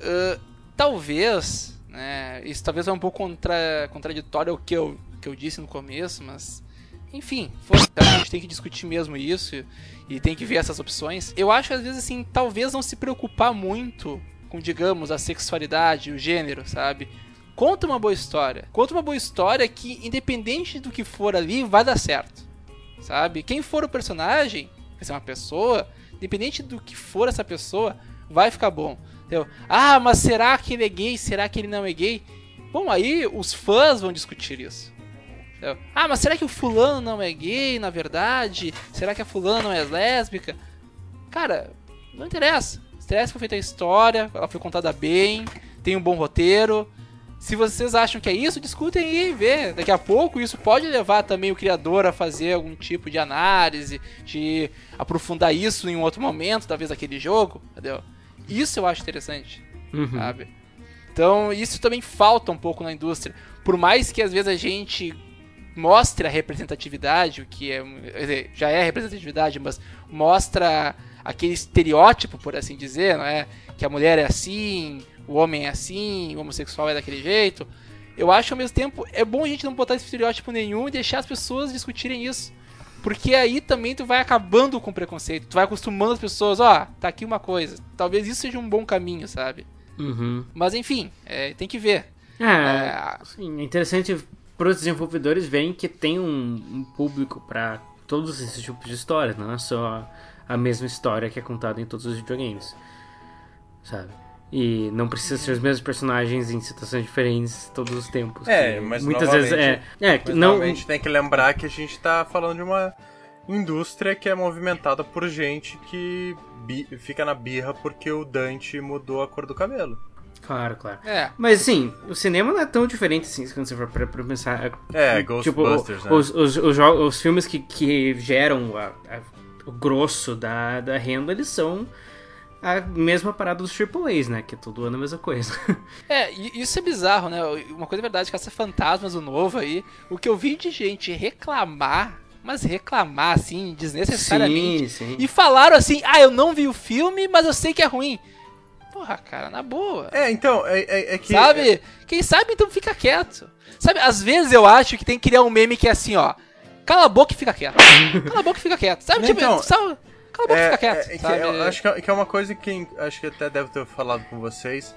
ah, talvez, né? Isso talvez é um pouco contra, contraditório ao que eu, que eu disse no começo, mas enfim, foi, a gente tem que discutir mesmo isso e, e tem que ver essas opções. Eu acho que às vezes assim, talvez não se preocupar muito com, digamos, a sexualidade, o gênero, sabe? Conta uma boa história. Conta uma boa história que, independente do que for ali, vai dar certo sabe? Quem for o personagem, vai ser uma pessoa, independente do que for essa pessoa, vai ficar bom. Entendeu? Ah, mas será que ele é gay? Será que ele não é gay? Bom, aí os fãs vão discutir isso. Entendeu? Ah, mas será que o fulano não é gay, na verdade? Será que a fulana não é lésbica? Cara, não interessa. Interessa que foi feita a história, ela foi contada bem, tem um bom roteiro. Se vocês acham que é isso, discutem aí e vê. Daqui a pouco isso pode levar também o criador a fazer algum tipo de análise, de aprofundar isso em um outro momento, talvez aquele jogo, entendeu? Isso eu acho interessante, Uhum. sabe? Então, isso também falta um pouco na indústria. Por mais que às vezes a gente mostre a representatividade, o que é, quer dizer, já é representatividade, mas mostra aquele estereótipo, por assim dizer, não é? Que a mulher é assim, o homem é assim, o homossexual é daquele jeito. Eu acho que ao mesmo tempo é bom a gente não botar esse estereótipo nenhum e deixar as pessoas discutirem isso. Porque aí também tu vai acabando com o preconceito, tu vai acostumando as pessoas, ó, tá aqui uma coisa. Talvez isso seja um bom caminho, sabe? Uhum. Mas enfim, é, tem que ver. É, É, sim, é interessante para os desenvolvedores verem que tem um, um público para todos esses tipos de histórias, não é só a mesma história que é contada em todos os videogames, sabe? E não precisa ser os mesmos personagens em situações diferentes todos os tempos. É, mas muitas vezes é, novamente- é que Mas não realmente tem que lembrar que a gente tá falando de uma indústria que é movimentada por gente que fica na birra porque o Dante mudou a cor do cabelo. Claro, claro. é. Mas assim, o cinema não é tão diferente assim, quando você for pra, pra pensar. É, Tipo, Ghostbusters, o- né? os, os, os, os filmes que, que geram a- a- o grosso da, da renda, eles são a mesma parada dos AAAs, né? Que é todo ano a mesma coisa. É, e isso é bizarro, né? Uma coisa é verdade, Caça Fantasmas, o novo aí, o que eu vi de gente reclamar, mas reclamar, assim, desnecessariamente. sim. E falaram assim, ah, eu não vi o filme, mas eu sei que é ruim. Porra, cara, na boa. É, então, é, é- é que. Sabe? Quem sabe, então fica quieto. Sabe, às vezes eu acho que tem que criar um meme que é assim, ó. Cala a boca e fica quieto. Cala a boca e fica quieto. Sabe, tipo, Então, sabe, cala a boca É, fica quieto. é sabe? eu acho que, é- que é uma coisa que acho que até deve ter falado com vocês,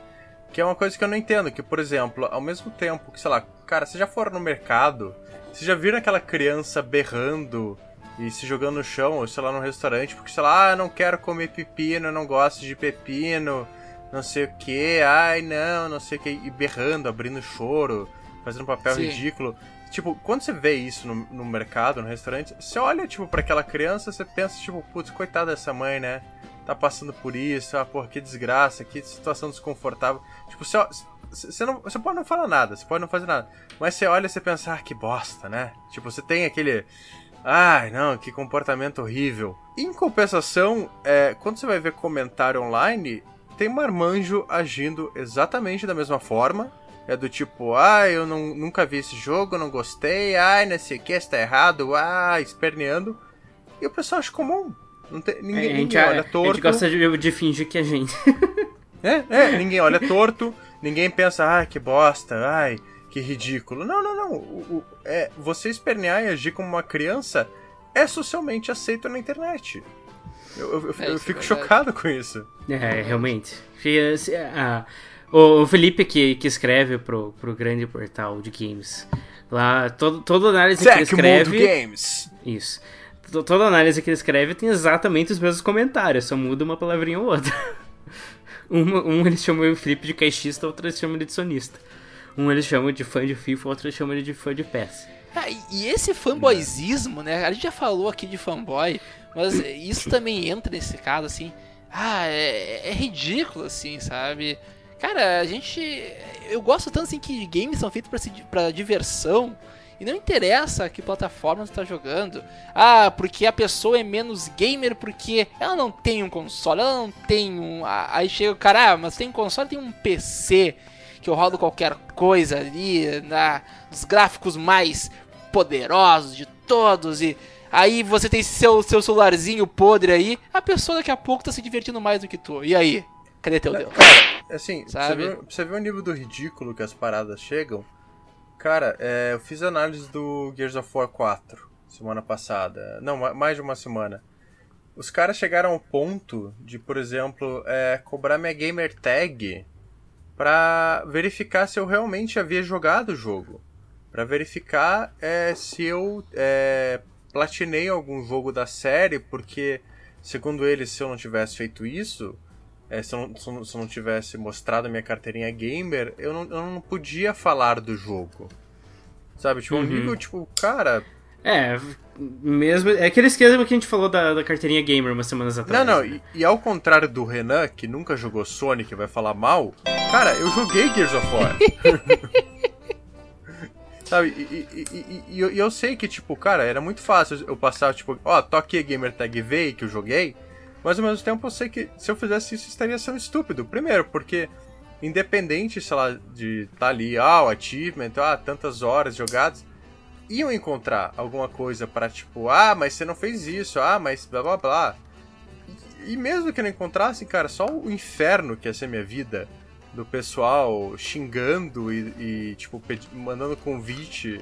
que é uma coisa que eu não entendo, que por exemplo, ao mesmo tempo que, sei lá, cara, vocês já foram no mercado, vocês já viram aquela criança berrando e se jogando no chão, ou sei lá, num restaurante, porque sei lá, ah, eu não quero comer pepino, eu não gosto de pepino, não sei o que, ai não, não sei o que, e berrando, abrindo choro, fazendo papel Sim. ridículo. Tipo, quando você vê isso no, no mercado, no restaurante, você olha, tipo, pra aquela criança, você pensa, tipo, putz, coitada dessa mãe, né? Tá passando por isso, ah, porra, que desgraça, que situação desconfortável. Tipo, você, você, não, você pode não falar nada, você pode não fazer nada. Mas você olha e você pensa, ah, que bosta, né? Tipo, você tem aquele. Ai, não, que comportamento horrível. Em compensação, é, quando você vai ver comentário online, tem marmanjo agindo exatamente da mesma forma. É do tipo, ah, eu não, nunca vi esse jogo, não gostei, ai, não sei o que, está errado, ah, esperneando. E o pessoal acha comum. Não tem, ninguém, É, a, gente, ninguém a, olha a torto. gente gosta de, de fingir que é gente. É, é, ninguém olha torto, ninguém pensa, ai, que bosta, ai, que ridículo. Não, não, não. O, o- é, você espernear e agir como uma criança é socialmente aceito na internet. Eu, eu- eu- É, eu isso é fico verdade. chocado com isso. É, realmente. Fica- se- ah, o, o Felipe que, que escreve pro, pro grande portal de games. Lá, todo, toda análise que ele Mundo escreve. Games. Isso. To- Toda análise que ele escreve tem exatamente os mesmos comentários, só muda uma palavrinha ou outra. Uma- um eles chamam o Felipe de caixista, outro eles chamam ele de sonista. Um eles chamam de fã de FIFA, outro eles chamam ele de fã de PES. Ah, e- e esse fanboyzismo, né? A gente já falou aqui de fanboy, mas isso também entra nesse caso, assim. Ah, é, é ridículo, assim, sabe? Cara, a gente. Eu gosto tanto assim que games são feitos pra diversão. E não interessa que plataforma você tá jogando. Ah, porque a pessoa é menos gamer porque ela não tem um console, ela não tem um. Aí chega o cara, ah, mas tem um console, tem um PC que eu rodo qualquer coisa ali, na, os gráficos mais poderosos de todos, e aí você tem seu, seu celularzinho podre aí, a pessoa daqui a pouco tá se divertindo mais do que tu. E aí? Cadê teu Deus? Assim, pra você, Sabe? ver, pra você ver o nível do ridículo que as paradas chegam. Cara, é, eu fiz análise do Gears of War 4 semana passada. Não, ma- mais de uma semana. Os caras chegaram ao ponto de, por exemplo, é, cobrar minha gamer tag pra verificar se eu realmente havia jogado o jogo. Pra verificar é, se eu é, platinei algum jogo da série, porque, segundo eles, se eu não tivesse feito isso, é, se, eu não, se eu não- se eu não tivesse mostrado a minha carteirinha gamer, eu não, eu não podia falar do jogo. Sabe? Tipo, um nível, tipo, cara. É, mesmo. É aquele esquema que a gente falou da, da carteirinha gamer umas semanas atrás. Não, não, né? e, e ao contrário do Renan, que nunca jogou Sonic e vai falar mal, cara, eu joguei Gears of War. Sabe, e, e- e- eu, sei que, tipo, cara, era muito fácil eu passar, tipo, ó, toque a gamer tag V que eu joguei, mas ao mesmo tempo eu sei que se eu fizesse isso estaria sendo estúpido. Primeiro, porque independente, sei lá, de tá ali, ah, o achievement, ah, tantas horas jogadas, iam encontrar alguma coisa pra, tipo, ah, mas você não fez isso, ah, mas blá blá blá. E, mesmo que não encontrasse, cara, só o inferno que ia ser minha vida, do pessoal xingando e, e, tipo, mandando convite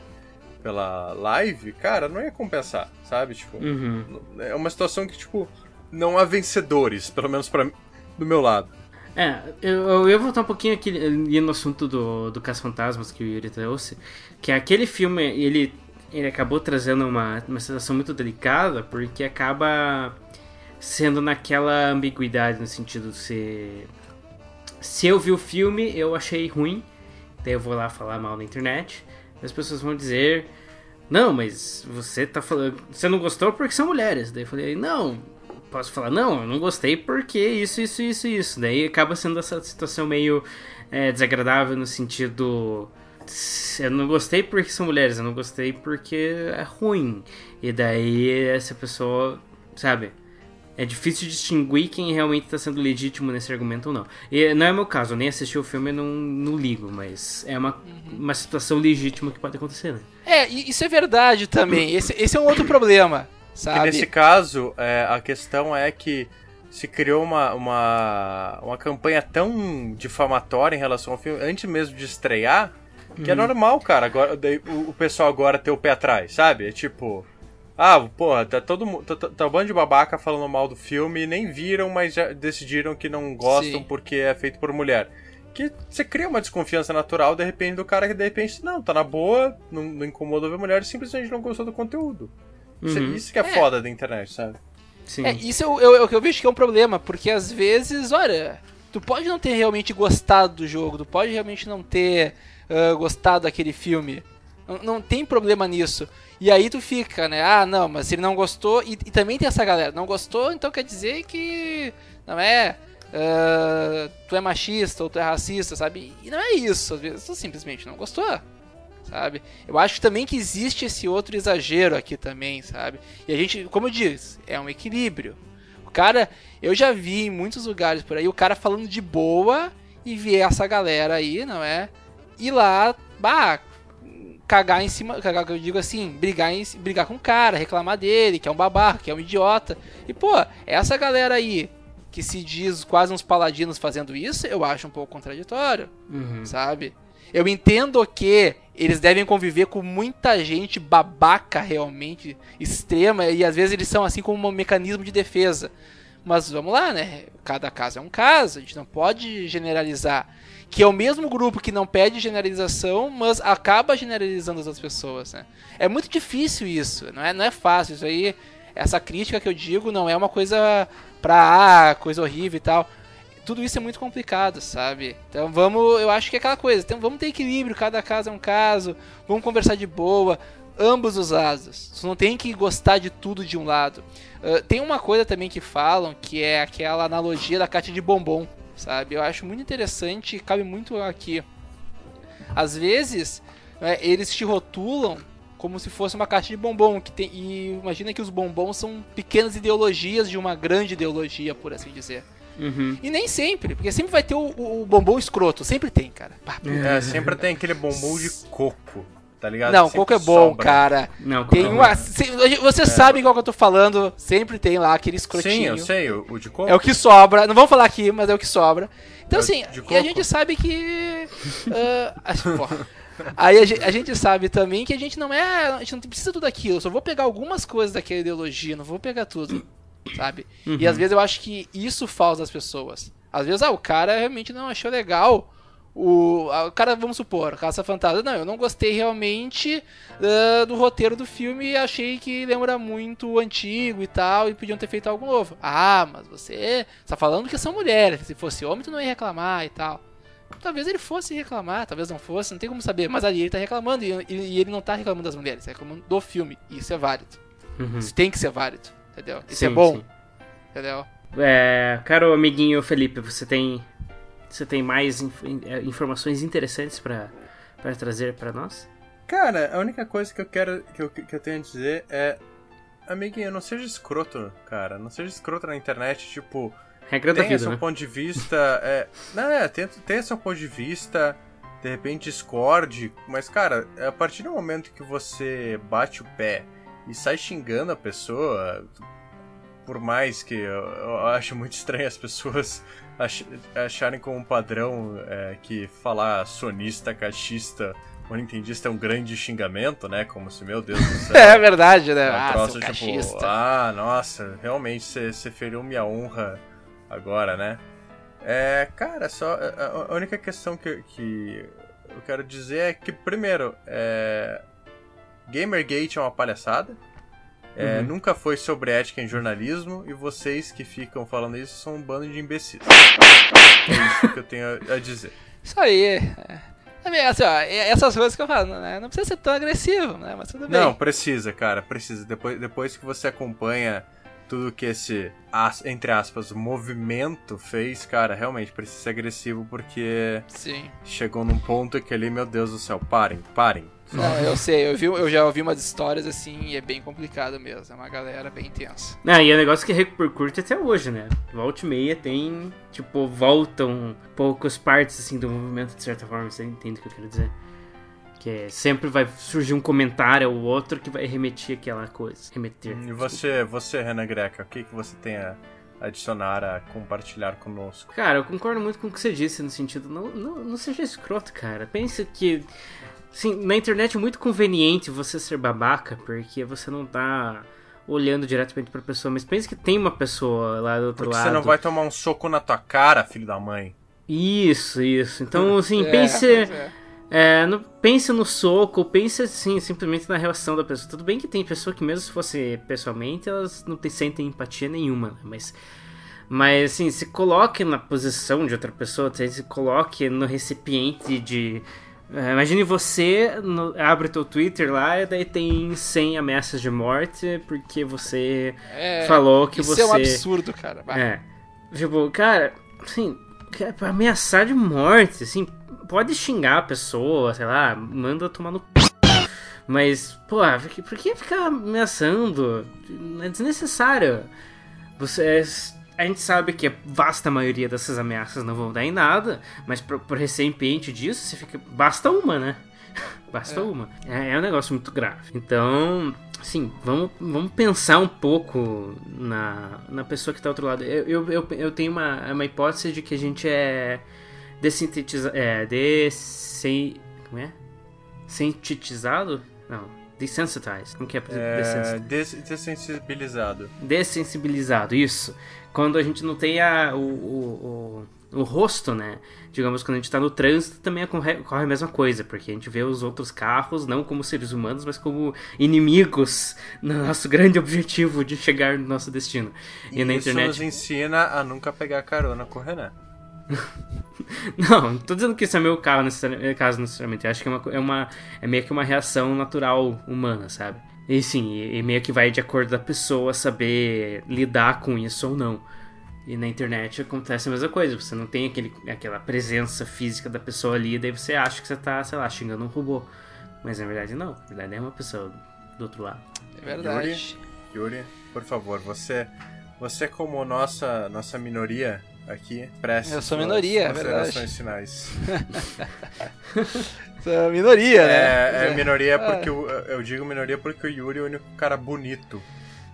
pela live, cara, não ia compensar, sabe? Tipo, Uhum. é uma situação que, tipo, não há vencedores, pelo menos para do meu lado. É, eu, eu voltar um pouquinho aqui ali no assunto do, do Caça Fantasmas que o Yuri trouxe, que aquele filme, ele, ele acabou trazendo uma, uma situação muito delicada, porque acaba sendo naquela ambiguidade, no sentido de ser... Se eu vi o filme, eu achei ruim, daí eu vou lá falar mal na internet, as pessoas vão dizer... Não, mas você tá falando. Você não gostou porque são mulheres. Daí eu falei, não, posso falar, não, eu não gostei porque isso, isso, isso, isso. Daí acaba sendo essa situação meio é, desagradável no sentido. Eu não gostei porque são mulheres, eu não gostei porque é ruim. E daí essa pessoa, sabe? É difícil distinguir quem realmente está sendo legítimo nesse argumento ou não. E não é meu caso, eu nem assisti o filme e não, não ligo, mas é uma, uma situação legítima que pode acontecer, né? É, isso é verdade também. Esse, esse é um outro problema, Que sabe? nesse caso, é, a questão é que se criou uma, uma, uma campanha tão difamatória em relação ao filme, antes mesmo de estrear, que é normal, cara. Agora, daí o, o pessoal agora ter o pé atrás, sabe? É tipo. Ah, porra, tá todo mundo. Tá, tá- tá um bando de babaca falando mal do filme e nem viram, mas já decidiram que não gostam Sim. porque é feito por mulher. Que você cria uma desconfiança natural, de repente, do cara que de repente, não, tá na boa, não, não incomoda ver mulher, simplesmente não gostou do conteúdo. Isso, Uhum. isso que é, foda da internet, sabe? Sim. É, isso é o, é o que eu vejo que é um problema, porque às vezes, olha, tu pode não ter realmente gostado do jogo, tu pode realmente não ter ah, gostado daquele filme. Não, não tem problema nisso. E aí tu fica, né? Ah, não, mas ele não gostou. E, e também tem essa galera, não gostou, então quer dizer que. Não é. ah, tu é machista ou tu é racista, sabe? E não é isso. Às vezes tu simplesmente não gostou. Sabe? Eu acho também que existe esse outro exagero aqui também, sabe? E a gente, como eu disse, é um equilíbrio. O cara, eu já vi em muitos lugares por aí o cara falando de boa e ver essa galera aí, não é? Ir lá, bah, cagar em cima, cagar, eu digo assim, brigar, em, brigar com o cara, reclamar dele, que é um babaca, que é um idiota. E pô, essa galera aí que se diz quase uns paladinos fazendo isso, eu acho um pouco contraditório, Uhum. sabe? Eu entendo que eles devem conviver com muita gente babaca realmente, extrema, e às vezes eles são assim como um mecanismo de defesa. Mas vamos lá, né? Cada caso é um caso, a gente não pode generalizar. Que é o mesmo grupo que não pede generalização, mas acaba generalizando as outras pessoas, né? É muito difícil isso, não é, não é fácil. Isso aí, essa crítica que eu digo não é uma coisa pra ah, coisa horrível e tal. Tudo isso é muito complicado, sabe? Então vamos, eu acho que é aquela coisa, então vamos ter equilíbrio, cada caso é um caso, vamos conversar de boa, ambos os lados. Você não tem que gostar de tudo de um lado. Uh, tem uma coisa também que falam que é aquela analogia da caixa de bombom, sabe? Eu acho muito interessante e cabe muito aqui. Às vezes, né, eles te rotulam como se fosse uma caixa de bombom. Que tem, e imagina que os bombons são pequenas ideologias de uma grande ideologia, por assim dizer. Uhum. E nem sempre, porque sempre vai ter o, o bombom escroto. Sempre tem, cara. É, sempre tem aquele bombom de coco, tá ligado? Não, Sempre coco é bom, sobra. cara. Não, Tem coco é uma. bom. se- Você sabe qual que eu tô falando. Sempre tem lá aquele Sim, escrotinho. eu sei, o, o de coco. É o que sobra. Não vamos falar aqui, mas é o que sobra. Então, É o assim, e a gente sabe que. porra. Aí a gente, a gente sabe também que a gente não é. A gente não precisa tudo aquilo. Eu só vou pegar algumas coisas daquela ideologia, não vou pegar tudo. Sabe? E às vezes eu acho que isso falta das pessoas. Às vezes, ah, o cara realmente não achou legal. O, ah, o cara, vamos supor, Caça Fantasma. Não, eu não gostei realmente ah, do roteiro do filme e achei que lembra muito o antigo e tal, e podiam ter feito algo novo. Ah, mas você está falando que são mulheres. Se fosse homem, tu não ia reclamar e tal. Talvez ele fosse reclamar, talvez não fosse, não tem como saber. Mas ali ele tá reclamando e, e- ele não tá reclamando das mulheres, tá reclamando do filme. E isso é válido. Uhum. Isso tem que ser válido, entendeu? Isso Sim, é bom, sim. entendeu? É, caro amiguinho Felipe, você tem você tem mais inf- in- é, informações interessantes pra para trazer pra nós? Cara, a única coisa que eu quero que eu, que eu tenho a dizer é. Amiguinho, não seja escroto, cara. Não seja escroto na internet, tipo. Regra da tenha vida, seu né? ponto de vista. É, não, é, tenha, tenha seu ponto de vista, de repente discorde, mas, cara, a partir do momento que você bate o pé e sai xingando a pessoa, por mais que eu, eu acho muito estranho as pessoas ach- acharem como um padrão é, que falar sonista, caixista ou nintendista é um grande xingamento, né? Como se, meu Deus do céu. É verdade, né? Um Ah, troço, tipo, cachista. ah, nossa, realmente você feriu minha honra agora, né? É, cara, só. A, a única questão que, que eu quero dizer é que, primeiro, é, Gamergate é uma palhaçada. É, Uhum. Nunca foi sobre ética em jornalismo e vocês que ficam falando isso são um bando de imbecis. É isso que eu tenho a- dizer. Isso aí. É. Também, assim, ó, é- essas coisas que eu falo, né? Não precisa ser tão agressivo, né? Mas tudo bem. Não, precisa, cara, precisa. Depois, depois que você acompanha tudo que esse, entre aspas, movimento fez, cara, realmente precisa ser agressivo porque Sim. chegou num ponto que ali, meu Deus do céu, parem, parem. Não, eu sei, eu, vi, eu já ouvi umas histórias assim e é bem complicado mesmo. É uma galera bem intensa. Não, e é um negócio que repercute até hoje, né? Volta e meia tem, tipo, voltam poucas partes, assim, do movimento, de certa forma, você entende o que eu quero dizer? Que é, sempre vai surgir um comentário ou outro que vai remeter aquela coisa. Remeter. E você, você, Renan Greca, o que, que você tem a adicionar, a compartilhar conosco? Cara, eu concordo muito com o que você disse, no sentido, não, não, não seja escroto, cara. Pense que, assim, na internet é muito conveniente você ser babaca, porque você não tá olhando diretamente pra pessoa, mas pense que tem uma pessoa lá do outro Porque lado. você não vai tomar um soco na tua cara, filho da mãe. Isso, isso. Então, assim, É, pense... é. É, não, pense no soco, pense assim, simplesmente na relação da pessoa. Tudo bem que tem pessoa que mesmo se fosse pessoalmente, elas não te, sentem empatia nenhuma, né? mas mas assim, se coloque na posição de outra pessoa, se coloque no recipiente de é, imagine você no- abre teu Twitter lá e daí tem 100 ameaças de morte porque você É, falou que isso você é um absurdo, cara. Vai. é. Tipo, cara, assim, cara, pra ameaçar de morte, assim, pode xingar a pessoa, sei lá, manda tomar no c. Mas, pô, por que, por que ficar ameaçando? É desnecessário. Você. A gente sabe que a vasta maioria dessas ameaças não vão dar em nada, mas pro, pro recipiente disso, você fica. Basta uma, né? Basta uma. É, é um negócio muito grave. Então, assim, vamos, vamos pensar um pouco na, na pessoa que tá ao outro lado. Eu, eu, eu, eu tenho uma, uma hipótese de que a gente é, dessintetiza, é, desen, como é? Sintetizado? Não, desensitized. Como que é? É, Desensitized. des dessensibilizado. Dessensibilizado, isso. Quando a gente não tem a, o, o, o, o rosto, né? Digamos, quando a gente tá no trânsito, também ocorre, a mesma coisa, porque a gente vê os outros carros não como seres humanos, mas como inimigos no nosso grande objetivo de chegar no nosso destino. E, na isso internet. nos ensina a nunca pegar carona com o Renan. Não, não tô dizendo que isso é meu caso necessariamente, caso necessariamente. Eu acho que é, uma, é, uma, é meio que uma reação natural humana, sabe? E sim, e, meio que vai de acordo da pessoa saber lidar com isso ou não. E na internet acontece a mesma coisa. Você não tem aquele, aquela presença física da pessoa ali, daí você acha que você tá, sei lá, xingando um robô. Mas na verdade não. Na verdade é uma pessoa do outro lado. É verdade. Yuri, por favor, você, você como nossa, nossa minoria aqui, preste Eu sou minoria, é considerações finais. Essa minoria, né? É, é minoria Ah. porque o- eu digo minoria porque o Yuri é o único cara bonito.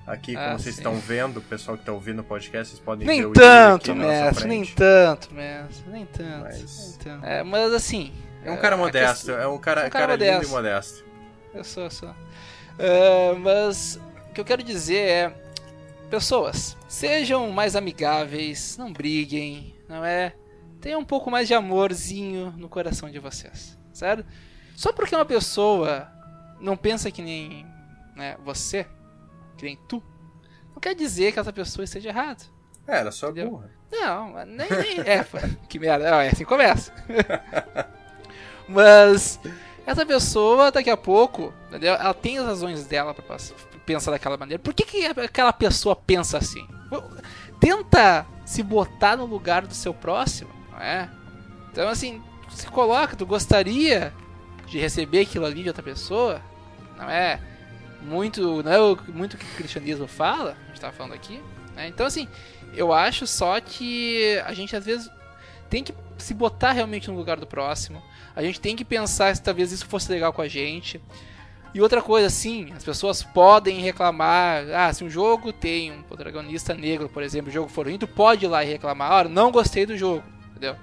Aqui, como Ah, vocês sim. estão vendo, o pessoal que tá ouvindo o podcast, vocês podem ver Nem o Yuri tanto, aqui na nossa mestre, nem tanto, mestre, nem tanto. Mas- nem tanto. É, mas assim. É um cara a modesto, questão- é um cara, um cara cara, lindo e modesto. Eu sou, eu sou. É, mas o que eu quero dizer é. Pessoas, sejam mais amigáveis, não briguem, não é? Tenham um pouco mais de amorzinho no coração de vocês, certo? Só porque uma pessoa não pensa que nem né, você, que nem tu, não quer dizer que essa pessoa esteja errada. É, ela só Entendeu? burra. Não, nem. nem é, que merda. É assim que começa. Mas essa pessoa, daqui a pouco, entendeu? ela tem as razões dela pra pensar daquela maneira. Por que, que aquela pessoa pensa assim? Tenta se botar no lugar do seu próximo, não é? Então, assim, se coloca, tu gostaria de receber aquilo ali de outra pessoa, não é? Muito, não é muito que o cristianismo fala, a gente tava falando aqui, né? Então, assim, eu acho só que a gente às vezes tem que se botar realmente no lugar do próximo. A gente tem que pensar se talvez isso fosse legal com a gente. E outra coisa, sim, as pessoas podem reclamar. Ah, se um jogo tem um protagonista negro, por exemplo, o jogo for ruim, tu pode ir lá e reclamar. Olha, não gostei do jogo, entendeu?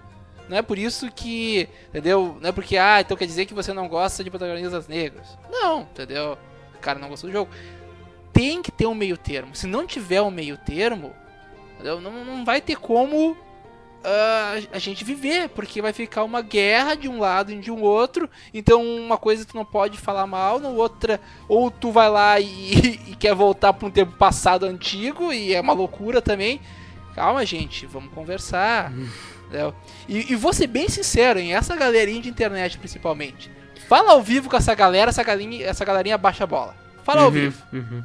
Não é por isso que, entendeu? Não é porque, ah, então quer dizer que você não gosta de protagonistas negros. Não, entendeu? O cara não gostou do jogo. Tem que ter um meio termo. Se não tiver um meio termo, entendeu? Não, não vai ter como ah, a gente viver, porque vai ficar uma guerra de um lado e de um outro. Então, uma coisa tu não pode falar mal, na outra, ou tu vai lá e, e quer voltar para um tempo passado antigo, e é uma loucura também. Calma, gente, vamos conversar. entendeu? E, e vou ser bem sincero, em essa galerinha de internet principalmente. Fala ao vivo com essa galera, essa galerinha, essa galerinha baixa a bola. Fala ao Uhum, vivo. uhum.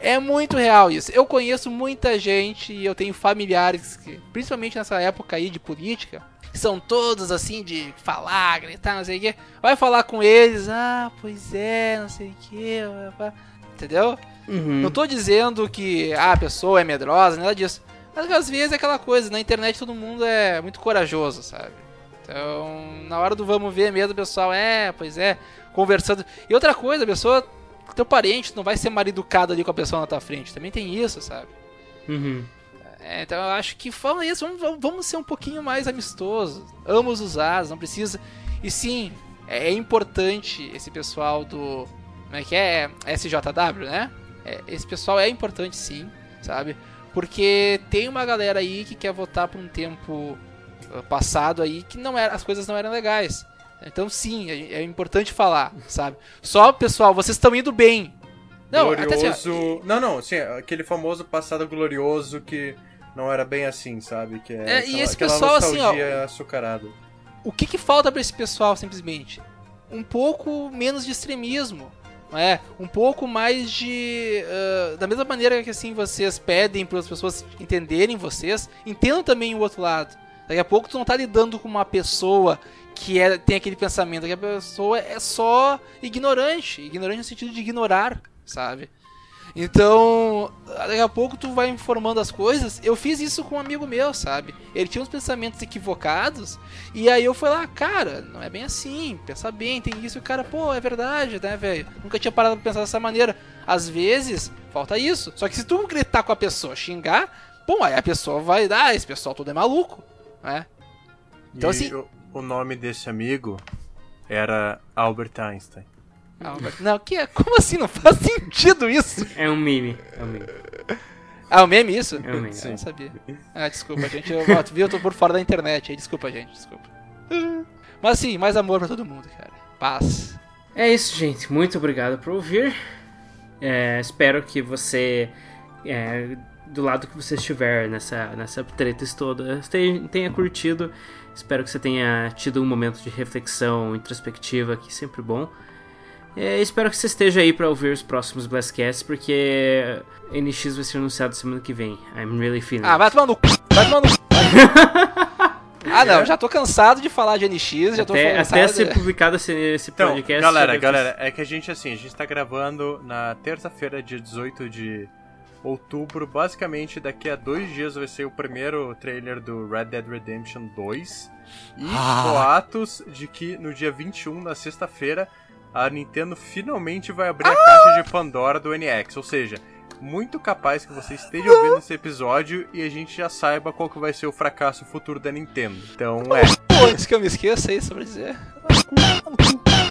É muito real isso. Eu conheço muita gente e eu tenho familiares, que, principalmente nessa época aí de política, que são todos assim de falar, gritar, não sei o quê. Vai falar com eles, ah, pois é, não sei o quê. Entendeu? Uhum. Não tô dizendo que ah, a pessoa é medrosa, nada disso. Mas às vezes é aquela coisa, na internet todo mundo é muito corajoso, sabe? Então, na hora do vamos ver mesmo, o pessoal, é, pois é, conversando. E outra coisa, a pessoa, teu parente, não vai ser mal educado ali com a pessoa na tua frente. Também tem isso, sabe? Uhum. É, então eu acho que fala isso, vamos, vamos- ser um pouquinho mais amistosos. Ambos os lados, não precisa. E sim, é, é importante esse pessoal do. Como é que é? SJW, né? É, esse pessoal é importante sim, sabe? Porque tem uma galera aí que quer votar por um tempo uh, passado aí que não era, as coisas não eram legais. Então sim, é, é importante falar, sabe? Só, pessoal, vocês estão indo bem. Não, até assim, ó, glorioso. não, não, sim, aquele famoso passado glorioso que não era bem assim, sabe? Que é, É, e esse pessoal, assim, ó, açucarada. o que, que falta pra esse pessoal, simplesmente? Um pouco menos de extremismo. não É, um pouco mais de. ah, da mesma maneira que assim vocês pedem para as pessoas entenderem vocês, entendam também o outro lado. Daqui a pouco tu não tá lidando com uma pessoa que é, tem aquele pensamento, que a pessoa é só ignorante. Ignorante no sentido de ignorar, sabe? Então, daqui a pouco tu vai informando as coisas. Eu fiz isso com um amigo meu, sabe? Ele tinha uns pensamentos equivocados. E aí eu fui lá, cara, não é bem assim. Pensa bem, tem isso. E o cara, pô, é verdade, né, velho? Nunca tinha parado pra pensar dessa maneira. Às vezes, falta isso. Só que se tu gritar com a pessoa, xingar, bom, aí a pessoa vai dar, ah, esse pessoal todo é maluco, né? Então, E assim- o, o nome desse amigo era Albert Einstein. Ah, Não, que é? Como assim? Não faz sentido isso. É um meme. É um meme. Ah, o meme isso? É um meme. Eu não sabia. Ah, desculpa, gente. Eu, ó, tu viu? Eu tô por fora da internet aí. Desculpa, gente. Desculpa. Mas sim, mais amor pra todo mundo, cara. Paz. É isso, gente. Muito obrigado por ouvir. É, espero que você, é, do lado que você estiver nessa, nessa treta toda, tenha, tenha curtido. Espero que você tenha tido um momento de reflexão introspectiva, que é sempre bom. É, espero que você esteja aí para ouvir os próximos Blastcasts, porque NX vai ser anunciado semana que vem. I'm really feeling. Ah, vai tomar no cu. Vai tomar no cu. Ah, não. Já tô cansado de falar de NX. Já tô até, cansado até de- ser publicado esse, esse Então, podcast. galera, galera, é que a gente, assim, a gente tá gravando na terça-feira, dia 18 de outubro. Basicamente, daqui a dois dias vai ser o primeiro trailer do Red Dead Redemption 2. E Ah. boatos de que no dia 21, na sexta-feira, a Nintendo finalmente vai abrir a caixa de Pandora do NX. Ou seja, muito capaz que você esteja ouvindo esse episódio e a gente já saiba qual que vai ser o fracasso futuro da Nintendo. Então, é. Pô, antes que eu me esqueça, é isso pra dizer.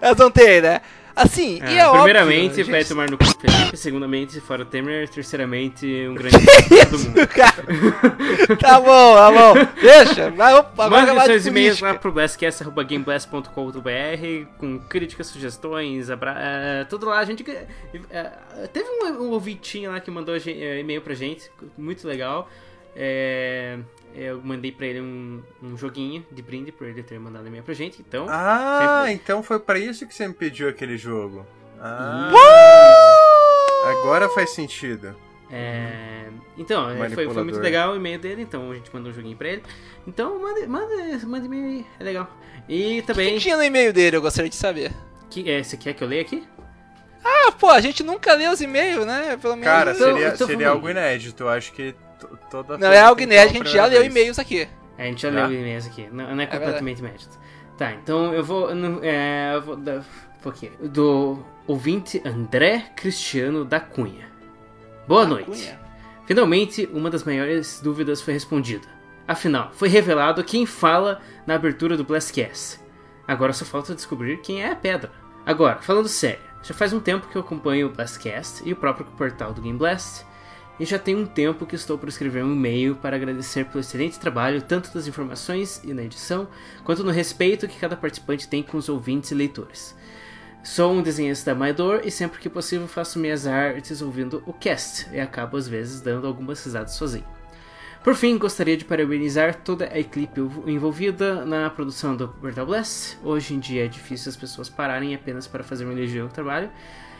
Elas não tem, né? Assim, e é óbvio... primeiramente, gente- vai tomar no cu Felipe. Segundamente, fora Temer. Terceiramente, um grande todo mundo. Cara, tá bom, tá bom. Deixa. Vai, opa, agora Mande seus e-mails lá pro blastcast.gameblast.com.br com críticas, sugestões, abra... eh, tudo lá. A gente eh, teve um, um ouvintinho lá que mandou eh, e-mail pra gente, muito legal. Eh, eu mandei pra ele um, um joguinho de brinde por ele ter mandado e-mail pra gente. Então, Ah, Sempre- então foi pra isso que você me pediu aquele jogo. Ah, agora faz sentido. É, Então, é, foi, foi muito legal o e-mail dele, então a gente mandou um joguinho pra ele. Então, manda, manda, manda e-mail aí, é legal. E O também. que tinha no e-mail dele? Eu gostaria de saber. Que, é, você quer que eu leia aqui? Ah, pô, a gente nunca lê os e-mails, né? Pelo menos. Cara, seria, então seria algo inédito. Eu acho que toda. Não é algo inédito, a gente já leu e-mails aqui. A gente já leu e-mails aqui, não, é É completamente inédito. Tá, então eu vou. É, eu vou dar. Aqui. Do ouvinte André Cristiano da Cunha. Boa noite. Cunha. Finalmente, uma das maiores dúvidas foi respondida. Afinal, foi revelado quem fala na abertura do Blastcast. Agora só falta descobrir quem é a pedra. Agora, falando sério, já faz um tempo que eu acompanho o Blastcast e o próprio portal do Game Blast, e já tem um tempo que estou por escrever um e-mail para agradecer pelo excelente trabalho, tanto das informações e na edição, quanto no respeito que cada participante tem com os ouvintes e leitores. Sou um desenhista amador e sempre que possível faço minhas artes ouvindo o cast e acabo às vezes dando algumas risadas sozinho. Por fim, gostaria de parabenizar toda a equipe envolvida na produção do Portal Blast. Hoje em dia é difícil as pessoas pararem apenas para fazer um elogio ao trabalho.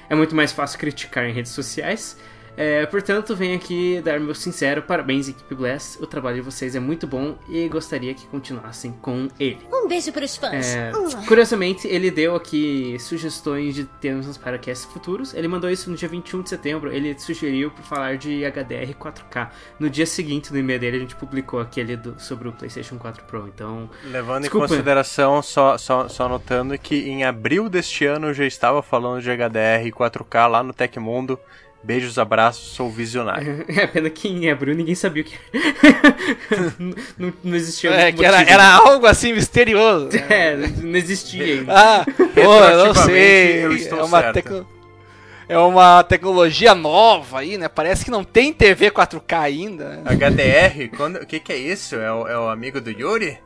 É muito mais fácil criticar em redes sociais. É, portanto, venho aqui dar meu sincero parabéns, equipe Blast. O trabalho de vocês é muito bom e gostaria que continuassem com ele. Um beijo pros fãs. É, Mua. curiosamente, ele deu aqui sugestões de temas para casts futuros. Ele mandou isso no dia 21 de setembro. Ele sugeriu para falar de HDR 4K. No dia seguinte, no e-mail dele, a gente publicou aquele do- sobre o PlayStation 4 Pro. Então, Levando Desculpa. em consideração, só, só, só notando que em abril deste ano eu já estava falando de HDR 4K lá no Tecmundo. Beijos, abraços, sou visionário. é pena que em abril ninguém sabia o que não, não existia É, que era, era algo assim misterioso. É, não existia ainda. Ah, pô, eu não sei. eu estou é uma tecno- É uma tecnologia nova aí, né? Parece que não tem TV 4K ainda. né? HDR? Quando, o que, que é isso? É o, é o amigo do Yuri?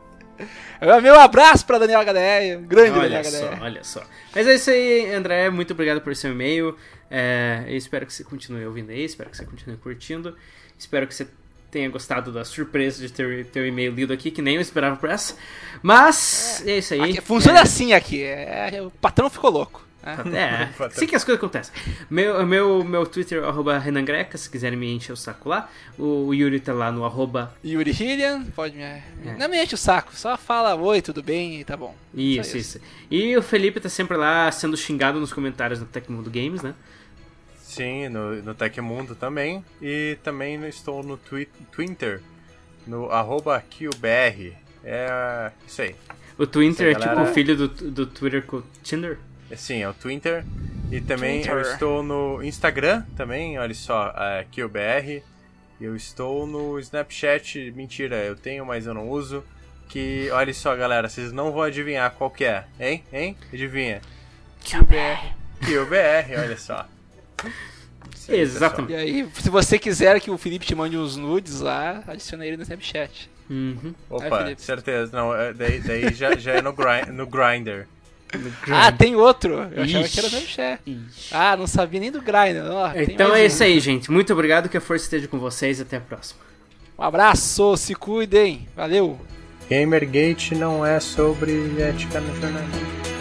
Meu abraço pra Daniel HDR, grande Olha Daniel só, HDR. olha só. Mas é isso aí, André. Muito obrigado por seu e-mail. É, eu espero que você continue ouvindo aí, espero que você continue curtindo. Espero que você tenha gostado da surpresa de ter o e-mail lido aqui, que nem eu esperava por essa. Mas é, isso aí. Aqui, funciona É, assim aqui. é- o patrão ficou louco. né? É, assim que as coisas acontecem. Meu, meu, meu Twitter, arroba Renan Greca, se quiserem me encher o saco lá. O, o Yuri tá lá no arroba. Yuri Hillian, pode me. Não me enche o saco, só fala oi, tudo bem e tá bom. Isso, Só isso. E o Felipe tá sempre lá sendo xingado nos comentários do Tecmundo Games, né? Sim, no, no Tecmundo também. E também estou no twi Twitter, no arroba QBR. É isso aí. O Twitter é tipo o filho do, do Twitter com o Tinder. Sim, é o Twitter. E também eu Twitter. estou no Instagram também, olha só, é QBR. Eu estou no Snapchat, mentira, eu tenho, mas eu não uso. Que, olha só, galera, vocês não vão adivinhar qual que é, hein? Hein? Adivinha? QBR. Que o BR, olha só. Aí, Exatamente. E aí, se você quiser que o Felipe te mande uns nudes lá, adiciona ele no Snapchat. Uhum. pessoal. Opa, Felipe. certeza. Não, é- daí, daí já, já é no, grind, no Grindr. Ah, tem outro. Eu achava que era Ixi. Snapchat. Ixi. Ah, não sabia nem do Grindr. Então é um. isso aí, gente. Muito obrigado, que a força esteja com vocês. Até a próxima. Um abraço, se cuidem. Valeu. Gamergate não é sobre ética no jornalismo.